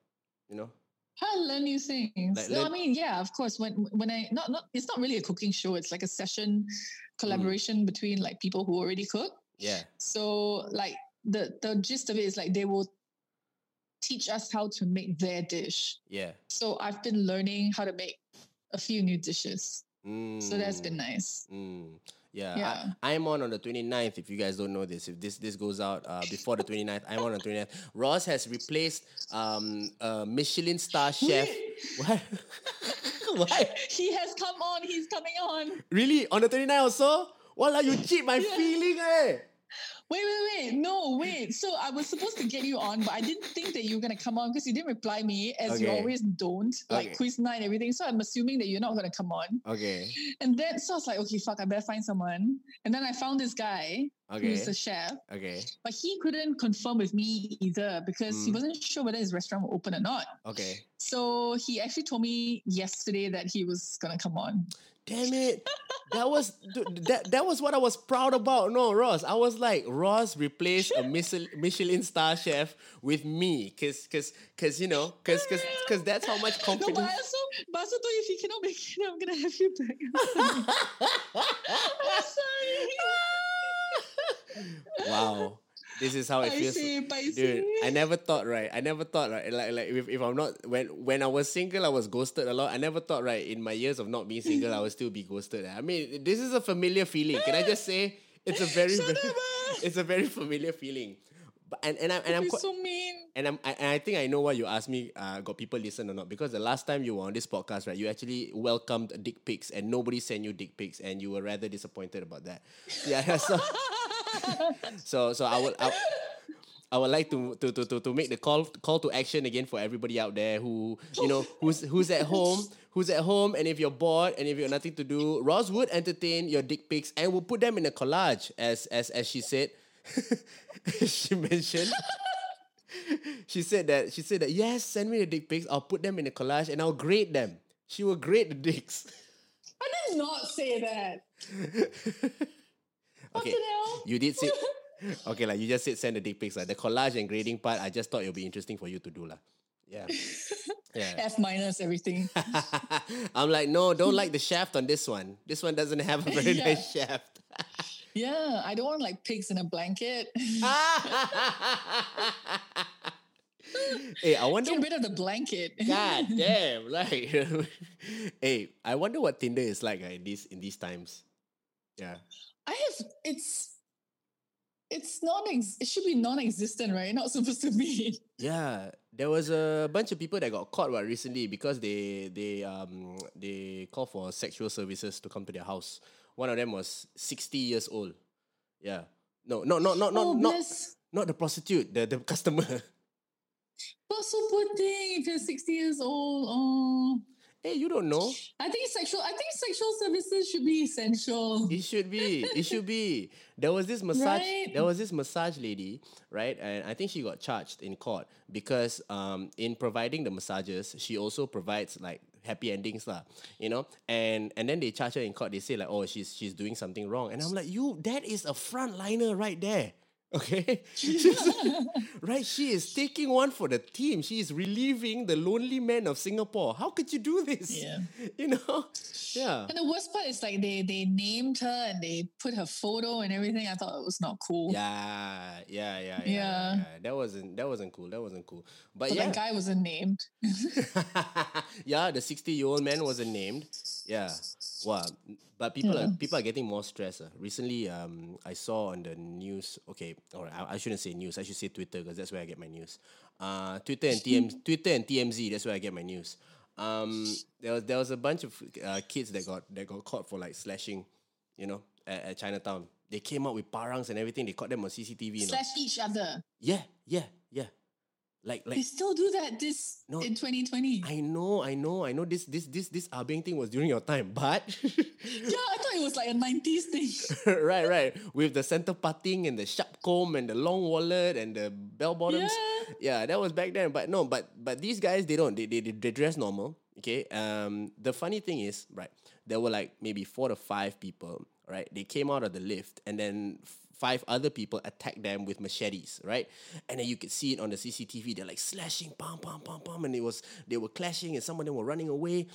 you know. To learn new things? Like no, I mean, yeah, of course. When when I not not it's not really a cooking show. It's like a session Mm. collaboration between like people who already cook. Yeah. So like the the gist of it is like they will teach us how to make their dish. Yeah. So I've been learning how to make a few new dishes. Mm. So that's been nice. Mm. Yeah, Yeah. I, I'm on on the 29th. If you guys don't know this, if this this goes out uh, before the 29th, I'm on on the 29th. Rozz has replaced um a Michelin star chef. [LAUGHS] What? [LAUGHS] what? He has come on. He's coming on. Really? On the 29th also? Well, you cheat my feeling, eh? Wait, wait, wait. No, wait. So I was supposed to get you on, but I didn't think that you were gonna come on because you didn't reply me as you always don't, like Okay. quiz night and everything. So I'm assuming that you're not gonna come on. Okay. And then so I was like, okay, fuck, I better find someone. And then I found this guy Okay. who's a chef, Okay. but he couldn't confirm with me either because he Mm. wasn't sure whether his restaurant will open or not. Okay. So he actually told me yesterday that he was gonna come on. Damn it. That was that that was what I was proud about. No, Rozz. I was like, Rozz replaced a Michelin, Michelin star chef with me. Cause cause cause you know, cause cause cause that's how much confidence. No, but also, but also thought if he cannot make it, I'm gonna have you back. [LAUGHS] I'm sorry. wow. This is how it feels. Paiseh, paiseh. Dude, I never thought right. I never thought right. Like like if, if I'm not when when I was single, I was ghosted a lot. I never thought right in my years of not being single, I would still be ghosted. I mean, this is a familiar feeling. Can I just say it's a very, very ah. [LAUGHS] it's a very familiar feeling. But and and, I, and I'm quite, so mean. and I'm I, and I think I know why you asked me. Uh, got people listen or not? Because the last time you were on this podcast, right, you actually welcomed dick pics, and nobody sent you dick pics, and you were rather disappointed about that. [LAUGHS] Yeah, so [LAUGHS] [LAUGHS] so so I would. I, I would like to, to, to, to, to make the call call to action again for everybody out there who you know who's who's at home who's at home and if you're bored and if you've nothing to do, Rozz would entertain your dick pics and will put them in a collage as as as she said. [LAUGHS] she mentioned. she said that she said that yes, send me the dick pics. I'll put them in a collage and I'll grade them. She will grade the dicks. I did not say that. [LAUGHS] Okay, you did say. [LAUGHS] Okay, like you just said send the dick pics. Like the collage and grading part, I just thought it would be interesting for you to do, lah. Yeah. [LAUGHS] Yeah. F minus everything. [LAUGHS] I'm like, no, don't like the shaft on this one. This one doesn't have a very Yeah. nice shaft. yeah, I don't want like pigs in a blanket. hey, I wonder. Get rid of the blanket. God damn, like, hey, I wonder what Tinder is like uh, in these in these times. Yeah. I have it's it's non it should be non-existent, right? Not supposed to be. Yeah, there was a bunch of people that got caught what recently because they they um they called for sexual services to come to their house. One of them was sixty years old. Yeah. No, no, no, no, oh, no, not not the prostitute, the the customer. But so poor thing if you're 60 years old. Oh. Hey, you don't know. I think sexual I think sexual services should be essential. It should be. It should be. [LAUGHS] There was this massage. Right. There was this massage lady, right? And I think she got charged in court because um, in providing the massages, she also provides like happy endings, lah. You know, and and then they charge her in court. They say like, oh, she's she's doing something wrong, and I'm like, you, that is a frontliner right there. Okay, [LAUGHS] right? She is taking one for the team. She is relieving the lonely men of Singapore. How could you do this? Yeah. [LAUGHS] You know, yeah. And the worst part is like they they named her and they put her photo and everything. I thought it was not cool. Yeah, yeah, yeah, yeah, yeah. Yeah. That wasn't that wasn't cool. That wasn't cool. But But yeah, that guy wasn't named. [LAUGHS] yeah, the sixty-year-old man wasn't named. Yeah, wow. But people are people are getting more stressed. Uh. Recently, um, I saw on the news. Okay, or I, I shouldn't say news. I should say Twitter because that's where I get my news. Uh, Twitter and TM, Twitter and TMZ. That's where I get my news. Um, there was there was a bunch of uh, kids that got that got caught for like slashing, you know, at, at Chinatown. They came out with parangs and everything. They caught them on CCTV. You know. Slash each other. Yeah, yeah, yeah. Like They still do that this No, in 2020. I know, I know, I know this this this this Abeng thing was during your time, but [LAUGHS] yeah, I thought it was like a 90s thing. [LAUGHS] right, right. With the center parting and the sharp comb and the long wallet and the bell bottoms. Yeah. that was back then. But no, but but these guys they don't. They they, they dress normal. Okay. Um the funny thing is, right, there were like maybe four to five people, right? They came out of the lift and then five other people attacked them with machetes, right? And then you could see it on the CCTV. They're like slashing, pam, pam, pam, pam, and it was they were clashing, and some of them were running away.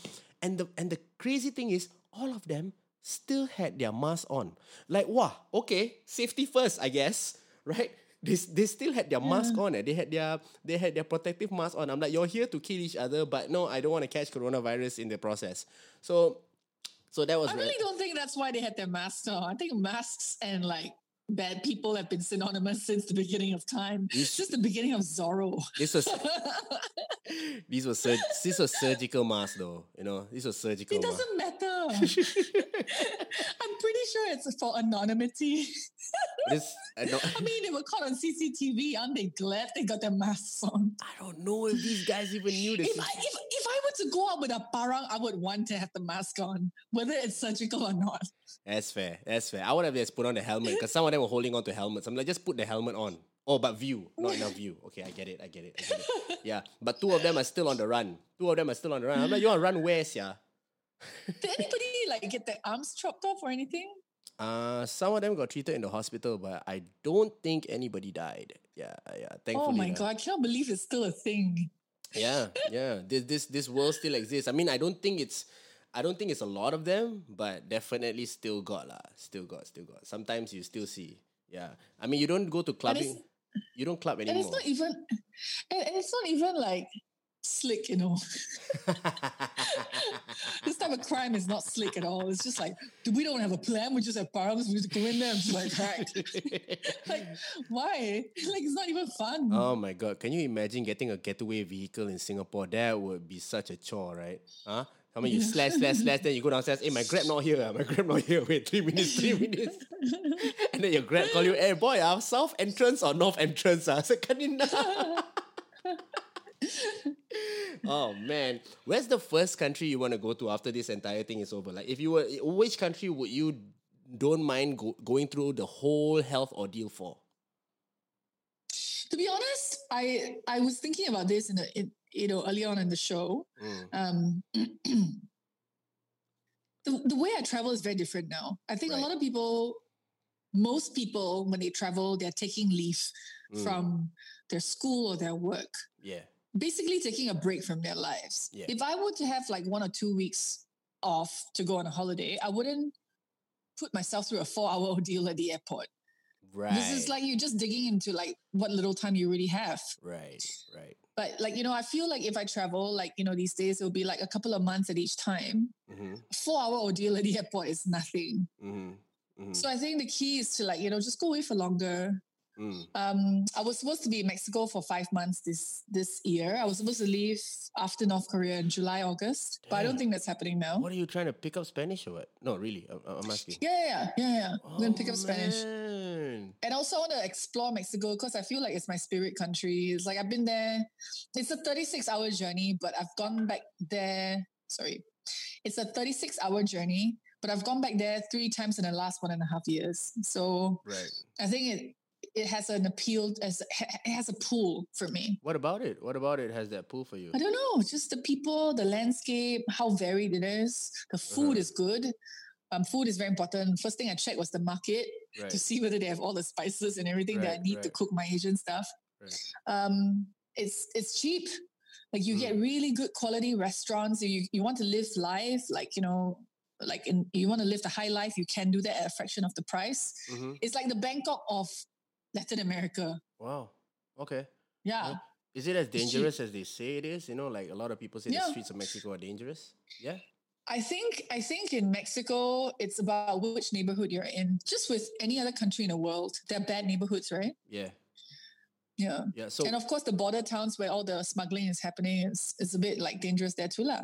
And the and the crazy thing is, all of them still had their mask on. Like, wow, okay, safety first, I guess, [LAUGHS] right? They, they still had their mask on. Eh? They had their they had their protective mask on. I'm like, you're here to kill each other, but no, I don't want to catch coronavirus in the process. So, so that was I re- really don't think that's why they had their masks on. I think masks and like bad people have been synonymous since the beginning of time. Since the beginning of Zorro. this was [LAUGHS] these were sur- this was surgical mask though. You know, this was surgical It doesn't matter. [LAUGHS] I'm pretty sure it's for anonymity. This I [LAUGHS] I mean, they were caught on CCTV. Aren't they glad they got their masks on? I don't know if these guys even knew this. If I, if, if I were to go out with a parang, I would want to have the mask on, whether it's surgical or not. That's fair. That's fair. I would have just put on the helmet because some of them were holding on to helmets. I'm like, just put the helmet on. Oh, but view, not enough view. Okay, I get it. I get it. I get it. [LAUGHS] Yeah, but two of them are still on the run. Two of them are still on the run. I'm like, you want to run where, yeah? Did anybody like get their arms chopped off or anything? Uh, some of them got treated in the hospital, but I don't think anybody died. Yeah, yeah. Thankfully. Oh my god, I cannot believe it's still a thing. Yeah, yeah. This this this world still exists. I mean, I don't think it's I don't think it's a lot of them, but definitely still got lah. Still got, still got. Sometimes you still see. Yeah. I mean, you don't go to clubbing. You don't club anymore. And it's not even and, and it's not even like slick, you know. [LAUGHS] this type of crime is not slick at all. It's just like, we don't have a plan, we just have problems. we just go in there and just like hack. [LAUGHS] like, why? Like it's not even fun. oh my god! Can you imagine getting a getaway vehicle in Singapore? That would be such a chore, right? Huh? I mean, you slash, slash, slash, then you go downstairs. Hey, my grab not here. ah, My grab not here. [LAUGHS] Wait, three minutes, three [LAUGHS] minutes. and then your grab call you, hey boy, ah, south entrance or north entrance? Ah, [LAUGHS] so kanina. oh man, where's the first country you want to go to after this entire thing is over? Like, if you were, which country would you don't mind go, going through the whole health ordeal for? to be honest, I I was thinking about this in the in, you know early on in the show. Mm. Um, [CLEARS THROAT] the the way I travel is very different now. I think Right. a lot of people, most people, when they travel, they're taking leave Mm. from their school or their work. Yeah. Basically, taking a break from their lives. Yeah. If I were to have like one or two weeks off to go on a holiday, I wouldn't put myself through a four-hour [LAUGHS] ordeal at the airport. Right. This is like you're just digging into like what little time you really have. right, right. But like, you know, I feel like if I travel, like, you know, these days it'll be like a couple of months at each time. Mm-hmm, Four hour ordeal at the airport is nothing. mm-hmm, Mm-hmm. So I think the key is to like, you know, just go away for longer. Mm. Um, I was supposed to be in Mexico for five months this this year. I was supposed to leave after North Korea in July, August, Damn. but I don't think that's happening now. What are you trying to pick up Spanish or what? No, really, I'm, I'm asking. Yeah, yeah, yeah, yeah. Oh, I'm gonna pick up Spanish, man. And also I want to explore Mexico because I feel like it's my spirit country. It's like I've been there. It's a 36 hour journey, but I've gone back there. Sorry, it's a 36 hour journey, but I've gone back there three times in the last one and a half years. So right. I think it it has an appeal as it has a pull for me. What about it? What about it has that pull for you? I don't know. Just the people, the landscape, how varied it is. The food uh-huh. is good. Um, food is very important. First thing I checked was the market right. to see whether they have all the spices and everything right, that I need right. to cook my Asian stuff. Um, it's it's cheap. Like you mm. get really good quality restaurants. You you want to live life like you know like in, you want to live the high life, you can do that at a fraction of the price. Mm-hmm. It's like the Bangkok of Latin America. Wow. Okay. Yeah. Is it as dangerous as they say it is? You know, like a lot of people say yeah. the streets of Mexico are dangerous. Yeah. I think I think in Mexico it's about which neighborhood you're in. Just with any other country in the world, they're bad neighborhoods, right? Yeah. Yeah. Yeah. So and of course the border towns where all the smuggling is happening is, is a bit like dangerous there too, lah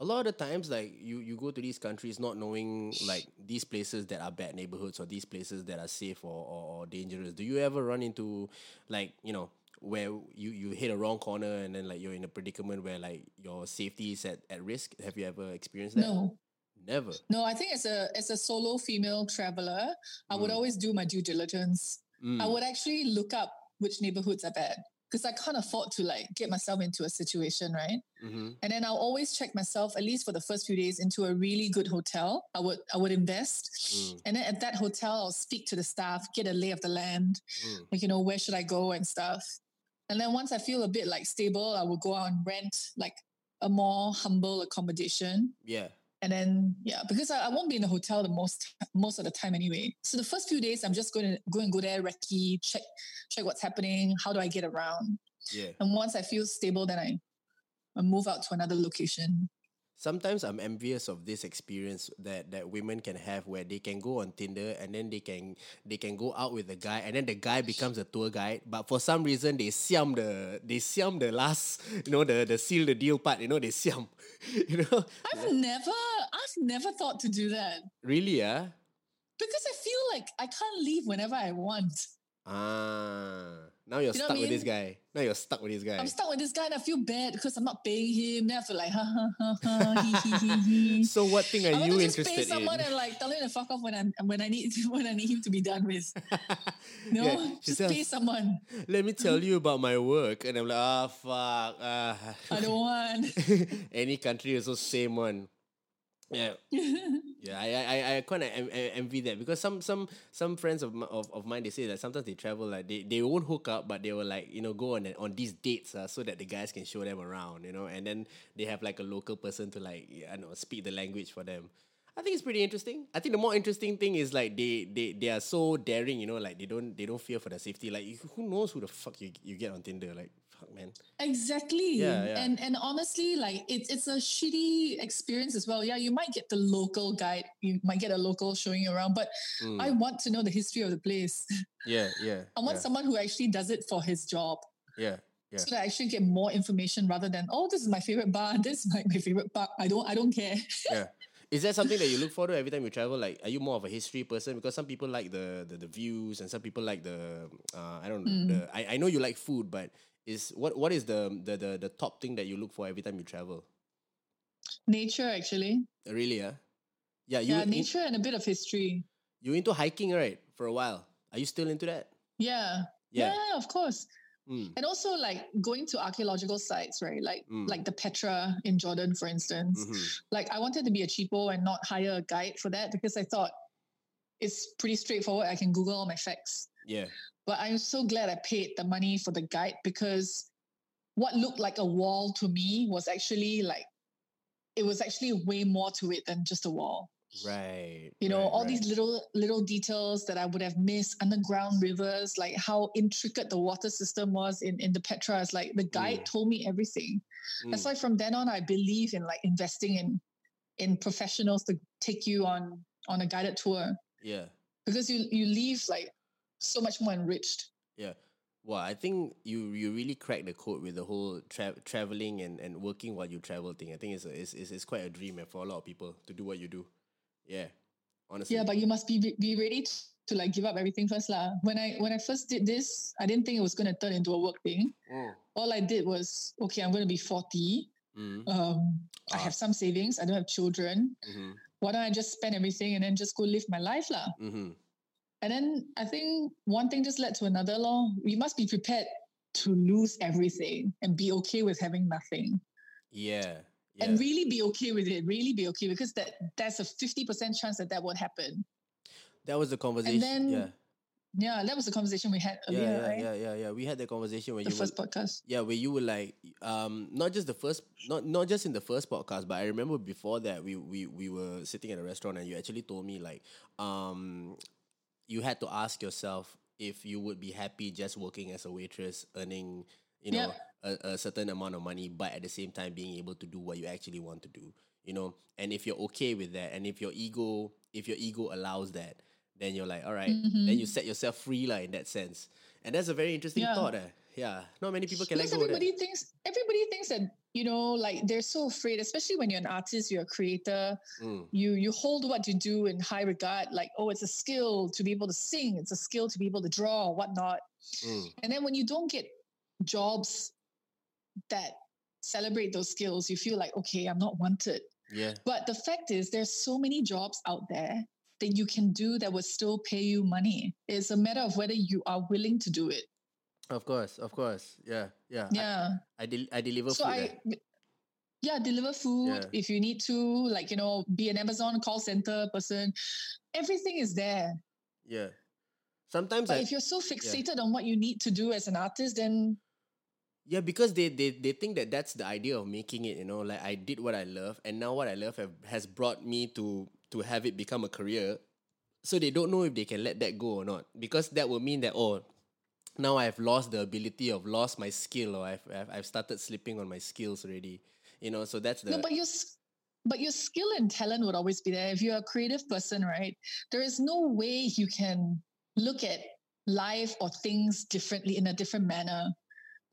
a lot of the times like you you go to these countries not knowing like these places that are bad neighborhoods or these places that are safe or, or, or dangerous do you ever run into like you know where you you hit a wrong corner and then like you're in a predicament where like your safety is at, at risk have you ever experienced that no never no i think as a as a solo female traveler i mm. would always do my due diligence mm. i would actually look up which neighborhoods are bad because I can't afford to like get myself into a situation, right? Mm-hmm. And then I'll always check myself at least for the first few days into a really good hotel. I would I would invest, mm. and then at that hotel I'll speak to the staff, get a lay of the land, mm. like you know where should I go and stuff. And then once I feel a bit like stable, I will go out and rent like a more humble accommodation. Yeah and then yeah, because I, I, won't be in the hotel the most most of the time anyway. So the first few days, I'm just going to go and go there, recce, check check what's happening. How do I get around? Yeah. And once I feel stable, then I, I move out to another location sometimes I'm envious of this experience that that women can have where they can go on Tinder and then they can they can go out with the guy and then the guy becomes a tour guide but for some reason they siam the they siam the last you know the the seal the deal part you know they siam [LAUGHS] you know? I've never I've never thought to do that. Really yeah? Because I feel like I can't leave whenever I want. Ah now you're you stuck with this guy. Now you're stuck with this guy. I'm stuck with this guy and I feel bad because I'm not paying him. Then I feel like ha ha ha ha he he he. [LAUGHS] So what thing are I you just interested pay someone in? and like tell him to fuck off when I when I need [LAUGHS] when I need him to be done with. [LAUGHS] no, yeah, just says, pay someone. Let me tell you about my work, and I'm like, ah, oh, fuck, ah. I don't want. Any country is the same one. Yeah, [LAUGHS] yeah. I I I kind of envy that because some some some friends of, of of mine they say that sometimes they travel like they, they won't hook up but they will like you know go on on these dates uh, so that the guys can show them around you know and then they have like a local person to like I know speak the language for them. I think it's pretty interesting. I think the more interesting thing is like they they they are so daring, you know, like they don't they don't fear for their safety. Like who knows who the fuck you, you get on Tinder? Like fuck man. Exactly. Yeah, yeah. And and honestly, like it's it's a shitty experience as well. Yeah, you might get the local guide, you might get a local showing you around, but mm. I want to know the history of the place. [LAUGHS] Yeah, yeah. I want yeah. someone who actually does it for his job. Yeah. Yeah. So that I actually get more information rather than oh this is my favorite bar [LAUGHS] this is my, my favorite bar I don't I don't care yeah [LAUGHS] is that something that you look for every time you travel? Like, are you more of a history person? Because some people like the the, the views, and some people like the uh, I don't know. Mm. The, I, I know you like food, but is what what is the, the the the top thing that you look for every time you travel? Nature, actually. Really? Yeah. Yeah. You, yeah, nature and a bit of history. You into hiking, right? For a while. Are you still into that? Yeah. Yeah, yeah of course. Mm. And also like going to archaeological sites, right? Like mm. like the Petra in Jordan, for instance. Mm-hmm. Like I wanted to be a cheapo and not hire a guide for that because I thought it's pretty straightforward. I can Google all my facts. Yeah. But I'm so glad I paid the money for the guide because what looked like a wall to me was actually like it was actually way more to it than just a wall. Right. You know, right, all right. these little little details that I would have missed, underground rivers, like how intricate the water system was in, in the Petra. It's like the guide mm. told me everything. Mm. That's why from then on I believe in like investing in in professionals to take you on on a guided tour. Yeah. Because you you leave like so much more enriched. Yeah. Well, I think you you really cracked the code with the whole tra- traveling and, and working while you travel thing. I think it's, a, it's, it's it's quite a dream eh, for a lot of people to do what you do. Yeah, honestly. Yeah, but you must be be ready to, to like give up everything first, lah. When I when I first did this, I didn't think it was going to turn into a work thing. Mm. All I did was okay. I'm going to be forty. Mm. Um, I Ah. have some savings. I don't have children. Mm-hmm. Why don't I just spend everything and then just go live my life, lah? Mm-hmm. And then I think one thing just led to another law. We must be prepared to lose everything and be okay with having nothing. Yeah. Yeah. And really be okay with it. Really be okay because that that's a 50% chance that that won't happen. that was the conversation. then yeah. Yeah, that was the conversation we had Yeah, earlier, yeah, right? yeah, yeah, yeah. We had that conversation when The you first were, podcast. yeah, where you were like, um, not just the first, not not just in the first podcast, but I remember before that we we we were sitting at a restaurant and you actually told me like, um, you had to ask yourself if you would be happy just working as a waitress, earning, you know, a, a certain amount of money, but at the same time being able to do what you actually want to do, you know. And if you're okay with that, and if your ego, if your ego allows that, then you're like, all right, then you set yourself free, like in that sense. And that's a very interesting Yeah. thought. Eh? Yeah, not many people can Because let go of that. everybody thinks everybody thinks that you know, like they're so afraid, especially when you're an artist, you're a creator. Mm. You you hold what you do in high regard, like oh, it's a skill to be able to sing, it's a skill to be able to draw, whatnot. Mm. And then when you don't get jobs that celebrate those skills, you feel like okay, I'm not wanted. Yeah, But the fact is, there's so many jobs out there that you can do that would still pay you money. It's a matter of whether you are willing to do it. of course, of course. Yeah, yeah. Yeah. I, I, del- I deliver so food. eh. I, yeah, deliver food Yeah. if you need to, like, you know, be an Amazon call center person. Everything is there. Yeah. Sometimes But I, if you're so fixated on what you need to do as an artist, then Yeah, because they, they they think that that's the idea of making it. You know, like I did what I love, and now what I love have, has brought me to to have it become a career. So they don't know if they can let that go or not, because that will mean that oh, now I've lost the ability of lost my skill, or I've I've, I've started slipping on my skills already. You know, so that's the no, but your s- but your skill and talent would always be there. If you're a creative person, right? There is no way you can look at life or things differently in a different manner.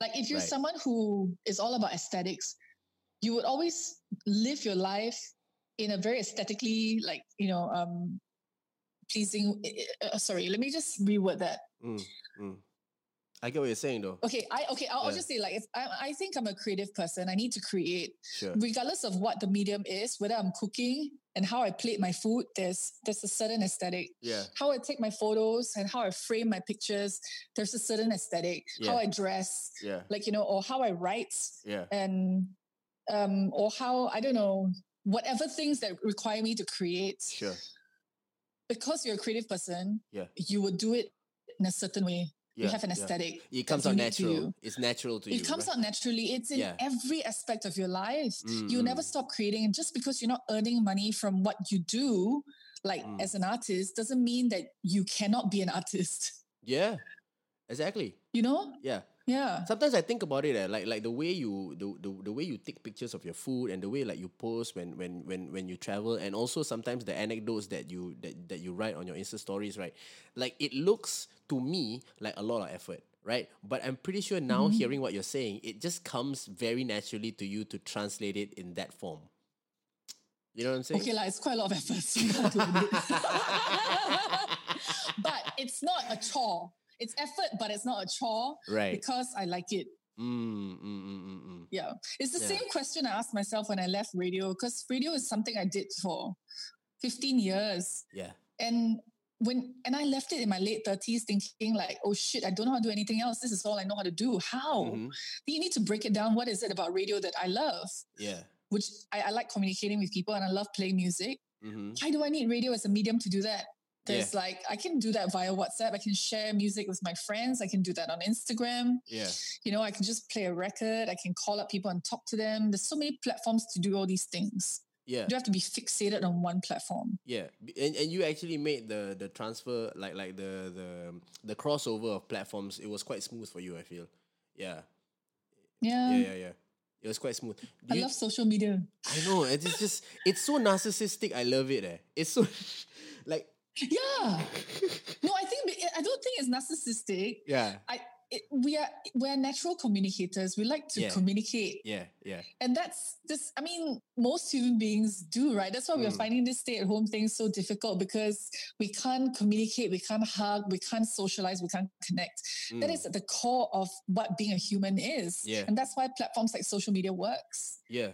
Like if you're Right. someone who is all about aesthetics, you would always live your life in a very aesthetically, like you know, um, pleasing. Uh, sorry, let me just reword that. Mm, mm. I get what you're saying though. Okay, I okay. I'll, I'll just say like if I, I think I'm a creative person, I need to create Sure. regardless of what the medium is, whether I'm cooking and how I plate my food, there's there's a certain aesthetic. Yeah. How I take my photos and how I frame my pictures, there's a certain aesthetic. Yeah. How I dress, Yeah. like you know, or how I write, Yeah. and um, or how I don't know, whatever things that require me to create. Sure. Because you're a creative person, Yeah. you would do it in a certain way. Yeah. you have an yeah. aesthetic. It comes out natural. you. It's natural to you. It comes right? out naturally. It's in Yeah. every aspect of your life. Mm, You mm. never stop creating. And just because you're not earning money from what you do, like Mm. as an artist, doesn't mean that you cannot be an [LAUGHS] artist. Yeah. Exactly. You know? Yeah. Yeah. Sometimes I think about it, eh, like like the way you the, the the way you take pictures of your food and the way like you post when when when when you travel and also sometimes the anecdotes that you that, that you write on your Insta stories, right? Like it looks to me like a lot of effort, right? But I'm pretty sure now Mm-hmm. hearing what you're saying, it just comes very naturally to you to translate it in that form. You know what I'm saying? Okay, like it's quite a lot of effort. so [LAUGHS] you have to admit. [LAUGHS] but it's not a chore. It's effort, but it's not a chore. Right. Because I like it. Mm, mm, mm, mm, mm. Yeah. It's the Yeah. same question I asked myself when I left radio, because radio is something I did for 15 years. Yeah. and when and I left it in my late 30s thinking like, oh shit, I don't know how to do anything else. This is all I know how to do. How? Mhm. You need to break it down. What is it about radio that I love? Yeah. Which I, I like communicating with people and I love playing music. hmm Why do I need radio as a medium to do that? There's like I can do that via WhatsApp. I can share music with my friends. I can do that on Instagram. Yeah. You know, I can just play a record. I can call up people and talk to them. There's so many platforms to do all these things. Yeah. You don't have to be fixated on one platform. Yeah, and, and you actually made the the transfer like like the the the crossover of platforms. It was quite smooth for you. I feel. Yeah, Yeah. yeah, yeah, yeah. It was quite smooth. I You- love social media. I know. It's just it's so narcissistic. I love it. Eh. It's so [LAUGHS] like Yeah. [LAUGHS] no, I think I don't think it's narcissistic. Yeah. I it, we are we're natural communicators. We like to Yeah. communicate. Yeah. Yeah. And that's this, I mean, most human beings do, right? That's why we're Mm. finding this stay at home thing so difficult because we can't communicate, we can't hug, we can't socialize, we can't connect. That Mm. is at the core of what being a human is. Yeah. And that's why platforms like social media works. Yeah.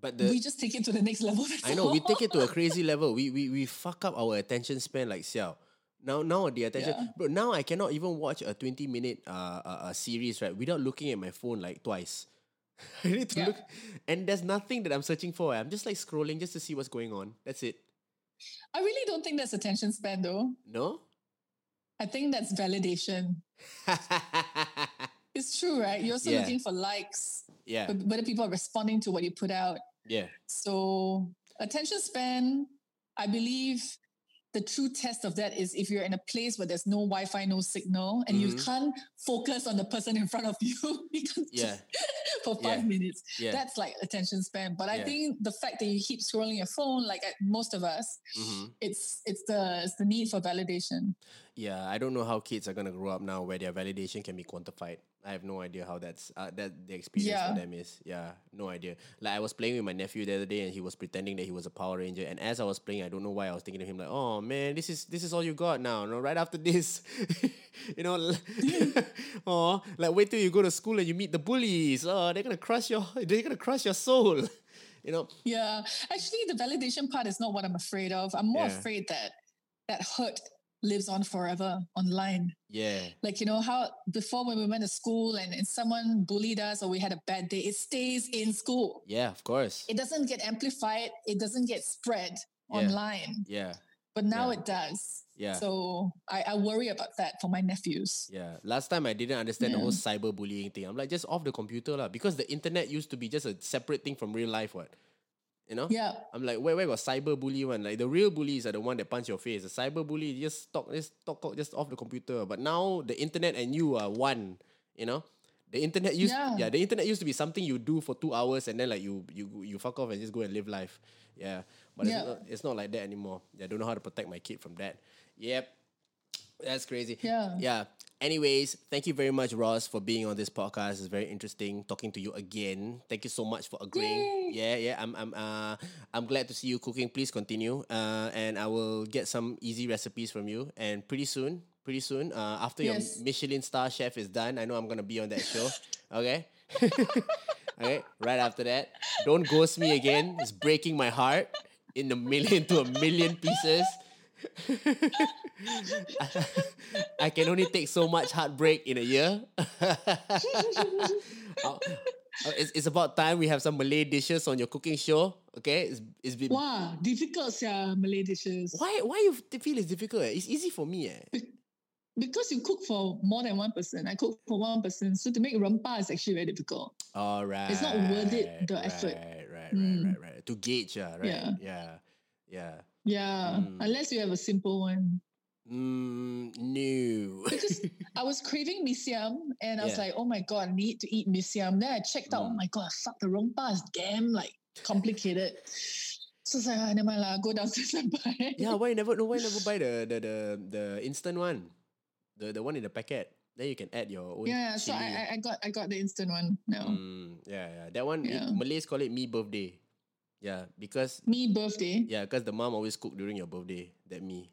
But the we just take it to the next level. I know we take it to a [LAUGHS] crazy level. We we we fuck up our attention span like xiao. Now now the attention, Yeah. bro. Now I cannot even watch a twenty minute uh, uh, uh series right without looking at my phone like twice. [LAUGHS] I need to Yeah. look, and there's nothing that I'm searching for. I'm just like scrolling just to see what's going on. That's it. I really don't think that's attention span though. No. I think that's validation. [LAUGHS] It's true, right? You're also Yeah. looking for likes, yeah. but whether people are responding to what you put out. Yeah. So attention span, I believe the true test of that is if you're in a place where there's no Wi-Fi, no signal, and you Mhm. can't focus on the person in front of you [LAUGHS] Yeah. [LAUGHS] for five Yeah. minutes. Yeah. That's like attention span. But I think the fact that you keep scrolling your phone, like at most of us, Mhm. it's it's the it's the need for validation. Yeah, I don't know how kids are gonna grow up now where their validation can be quantified. I have no idea how that's uh, that the experience for them is. Yeah, no idea. Like I was playing with my nephew the other day, and he was pretending that he was a Power Ranger. And as I was playing, I don't know why I was thinking to him like, "Oh man, this is this is all you got now." No, right after this, [LAUGHS] you know, oh, [LAUGHS] like wait till you go to school and you meet the bullies. Oh, they're gonna crush your [LAUGHS] they're gonna crush your soul. You know, Yeah. Actually, the validation part is not what I'm afraid of. I'm more Yeah. afraid that that hurt lives on forever online. yeah, Like, you know, how before when we went to school and, and someone bullied us or we had a bad day, it stays in school. yeah, of course, It doesn't get amplified, it doesn't get spread Yeah. online. yeah. But now Yeah. it does. Yeah. So I, I worry about that for my nephews. Yeah, last time I didn't understand the Yeah. whole cyberbullying thing. I'm like, just off the computer lah, because the internet used to be just a separate thing from real life. What, you know? Yeah. I'm like, where where got cyberbully one? Like the real bullies are the one that punch your face. The cyberbully just talk, just talk, out just off the computer. But now the internet and you are one. You know, the internet used Yeah. yeah, the internet used to be something you do for two hours and then like you you you fuck off and just go and live life. Yeah, but Yeah. It's, not, it's not like that anymore. I don't know how to protect my kid from that. Yep, that's crazy. Yeah. Yeah. Anyways, thank you very much, Rozz, for being on this podcast. It's very interesting talking to you again. Thank you so much for agreeing. Yeah, yeah. I'm I'm uh I'm glad to see you cooking. Please continue. Uh and I will get some easy recipes from you. And pretty soon, pretty soon, uh after Yes. your Michelin star chef is done, I know I'm gonna be on that show. [LAUGHS] Okay? [LAUGHS] okay, right after that. Don't ghost me again. It's breaking my heart in a million to a million pieces. I can only take so much heartbreak in a year. Uh, [LAUGHS] uh, it's, it's about time we have some Malay dishes on your cooking show. Okay, it's, it's been Wow, difficult, yeah, Malay dishes. why why you feel it's difficult? It's easy for me. Eh? Because you cook for more than one person. I cook for one person. So to make rempah is actually very difficult. All right, It's not worth it, the effort. Right, right, right, Mm. right, right. To gauge, yeah, right, Yeah. yeah, yeah. Yeah, Mm. unless you have a simple one. Mm, no. Because [LAUGHS] I was craving mee siam and I was Yeah. like, oh my God, I need to eat mee siam. Then I checked out, oh Mm. my God, fuck, the rempah is damn like complicated. so it's like, ah, never mind lah, go downstairs and buy. yeah, why you never no why never buy [LAUGHS] the the the the instant one, the the one in the packet. Then you can add your own. Yeah, so chili. I, I I got I got the instant one now. Mm, yeah, yeah. That one it- Malays call it mee birthday. Yeah, because Mee birthday. yeah, because the mom always cook during your birthday. That me.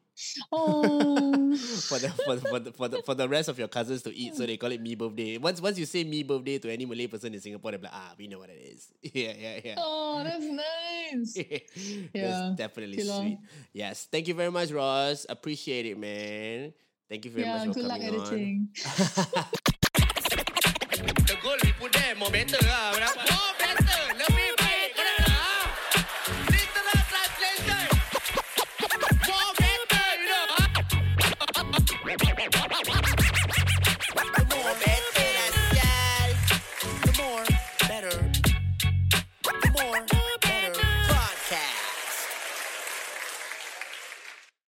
Oh. [LAUGHS] for the for the, for the for the for the rest of your cousins to eat, so they call it mee birthday. Once once you say mee birthday to any Malay person in Singapore, they're like, ah, we know what it is. [LAUGHS] yeah, yeah, yeah. oh, that's nice. [LAUGHS] That's Yeah. definitely Okay lor. sweet. Yes, thank you very much, Rozz. Appreciate it, man. Thank you very yeah, much for good coming on. editing. The goal we put there more better More better.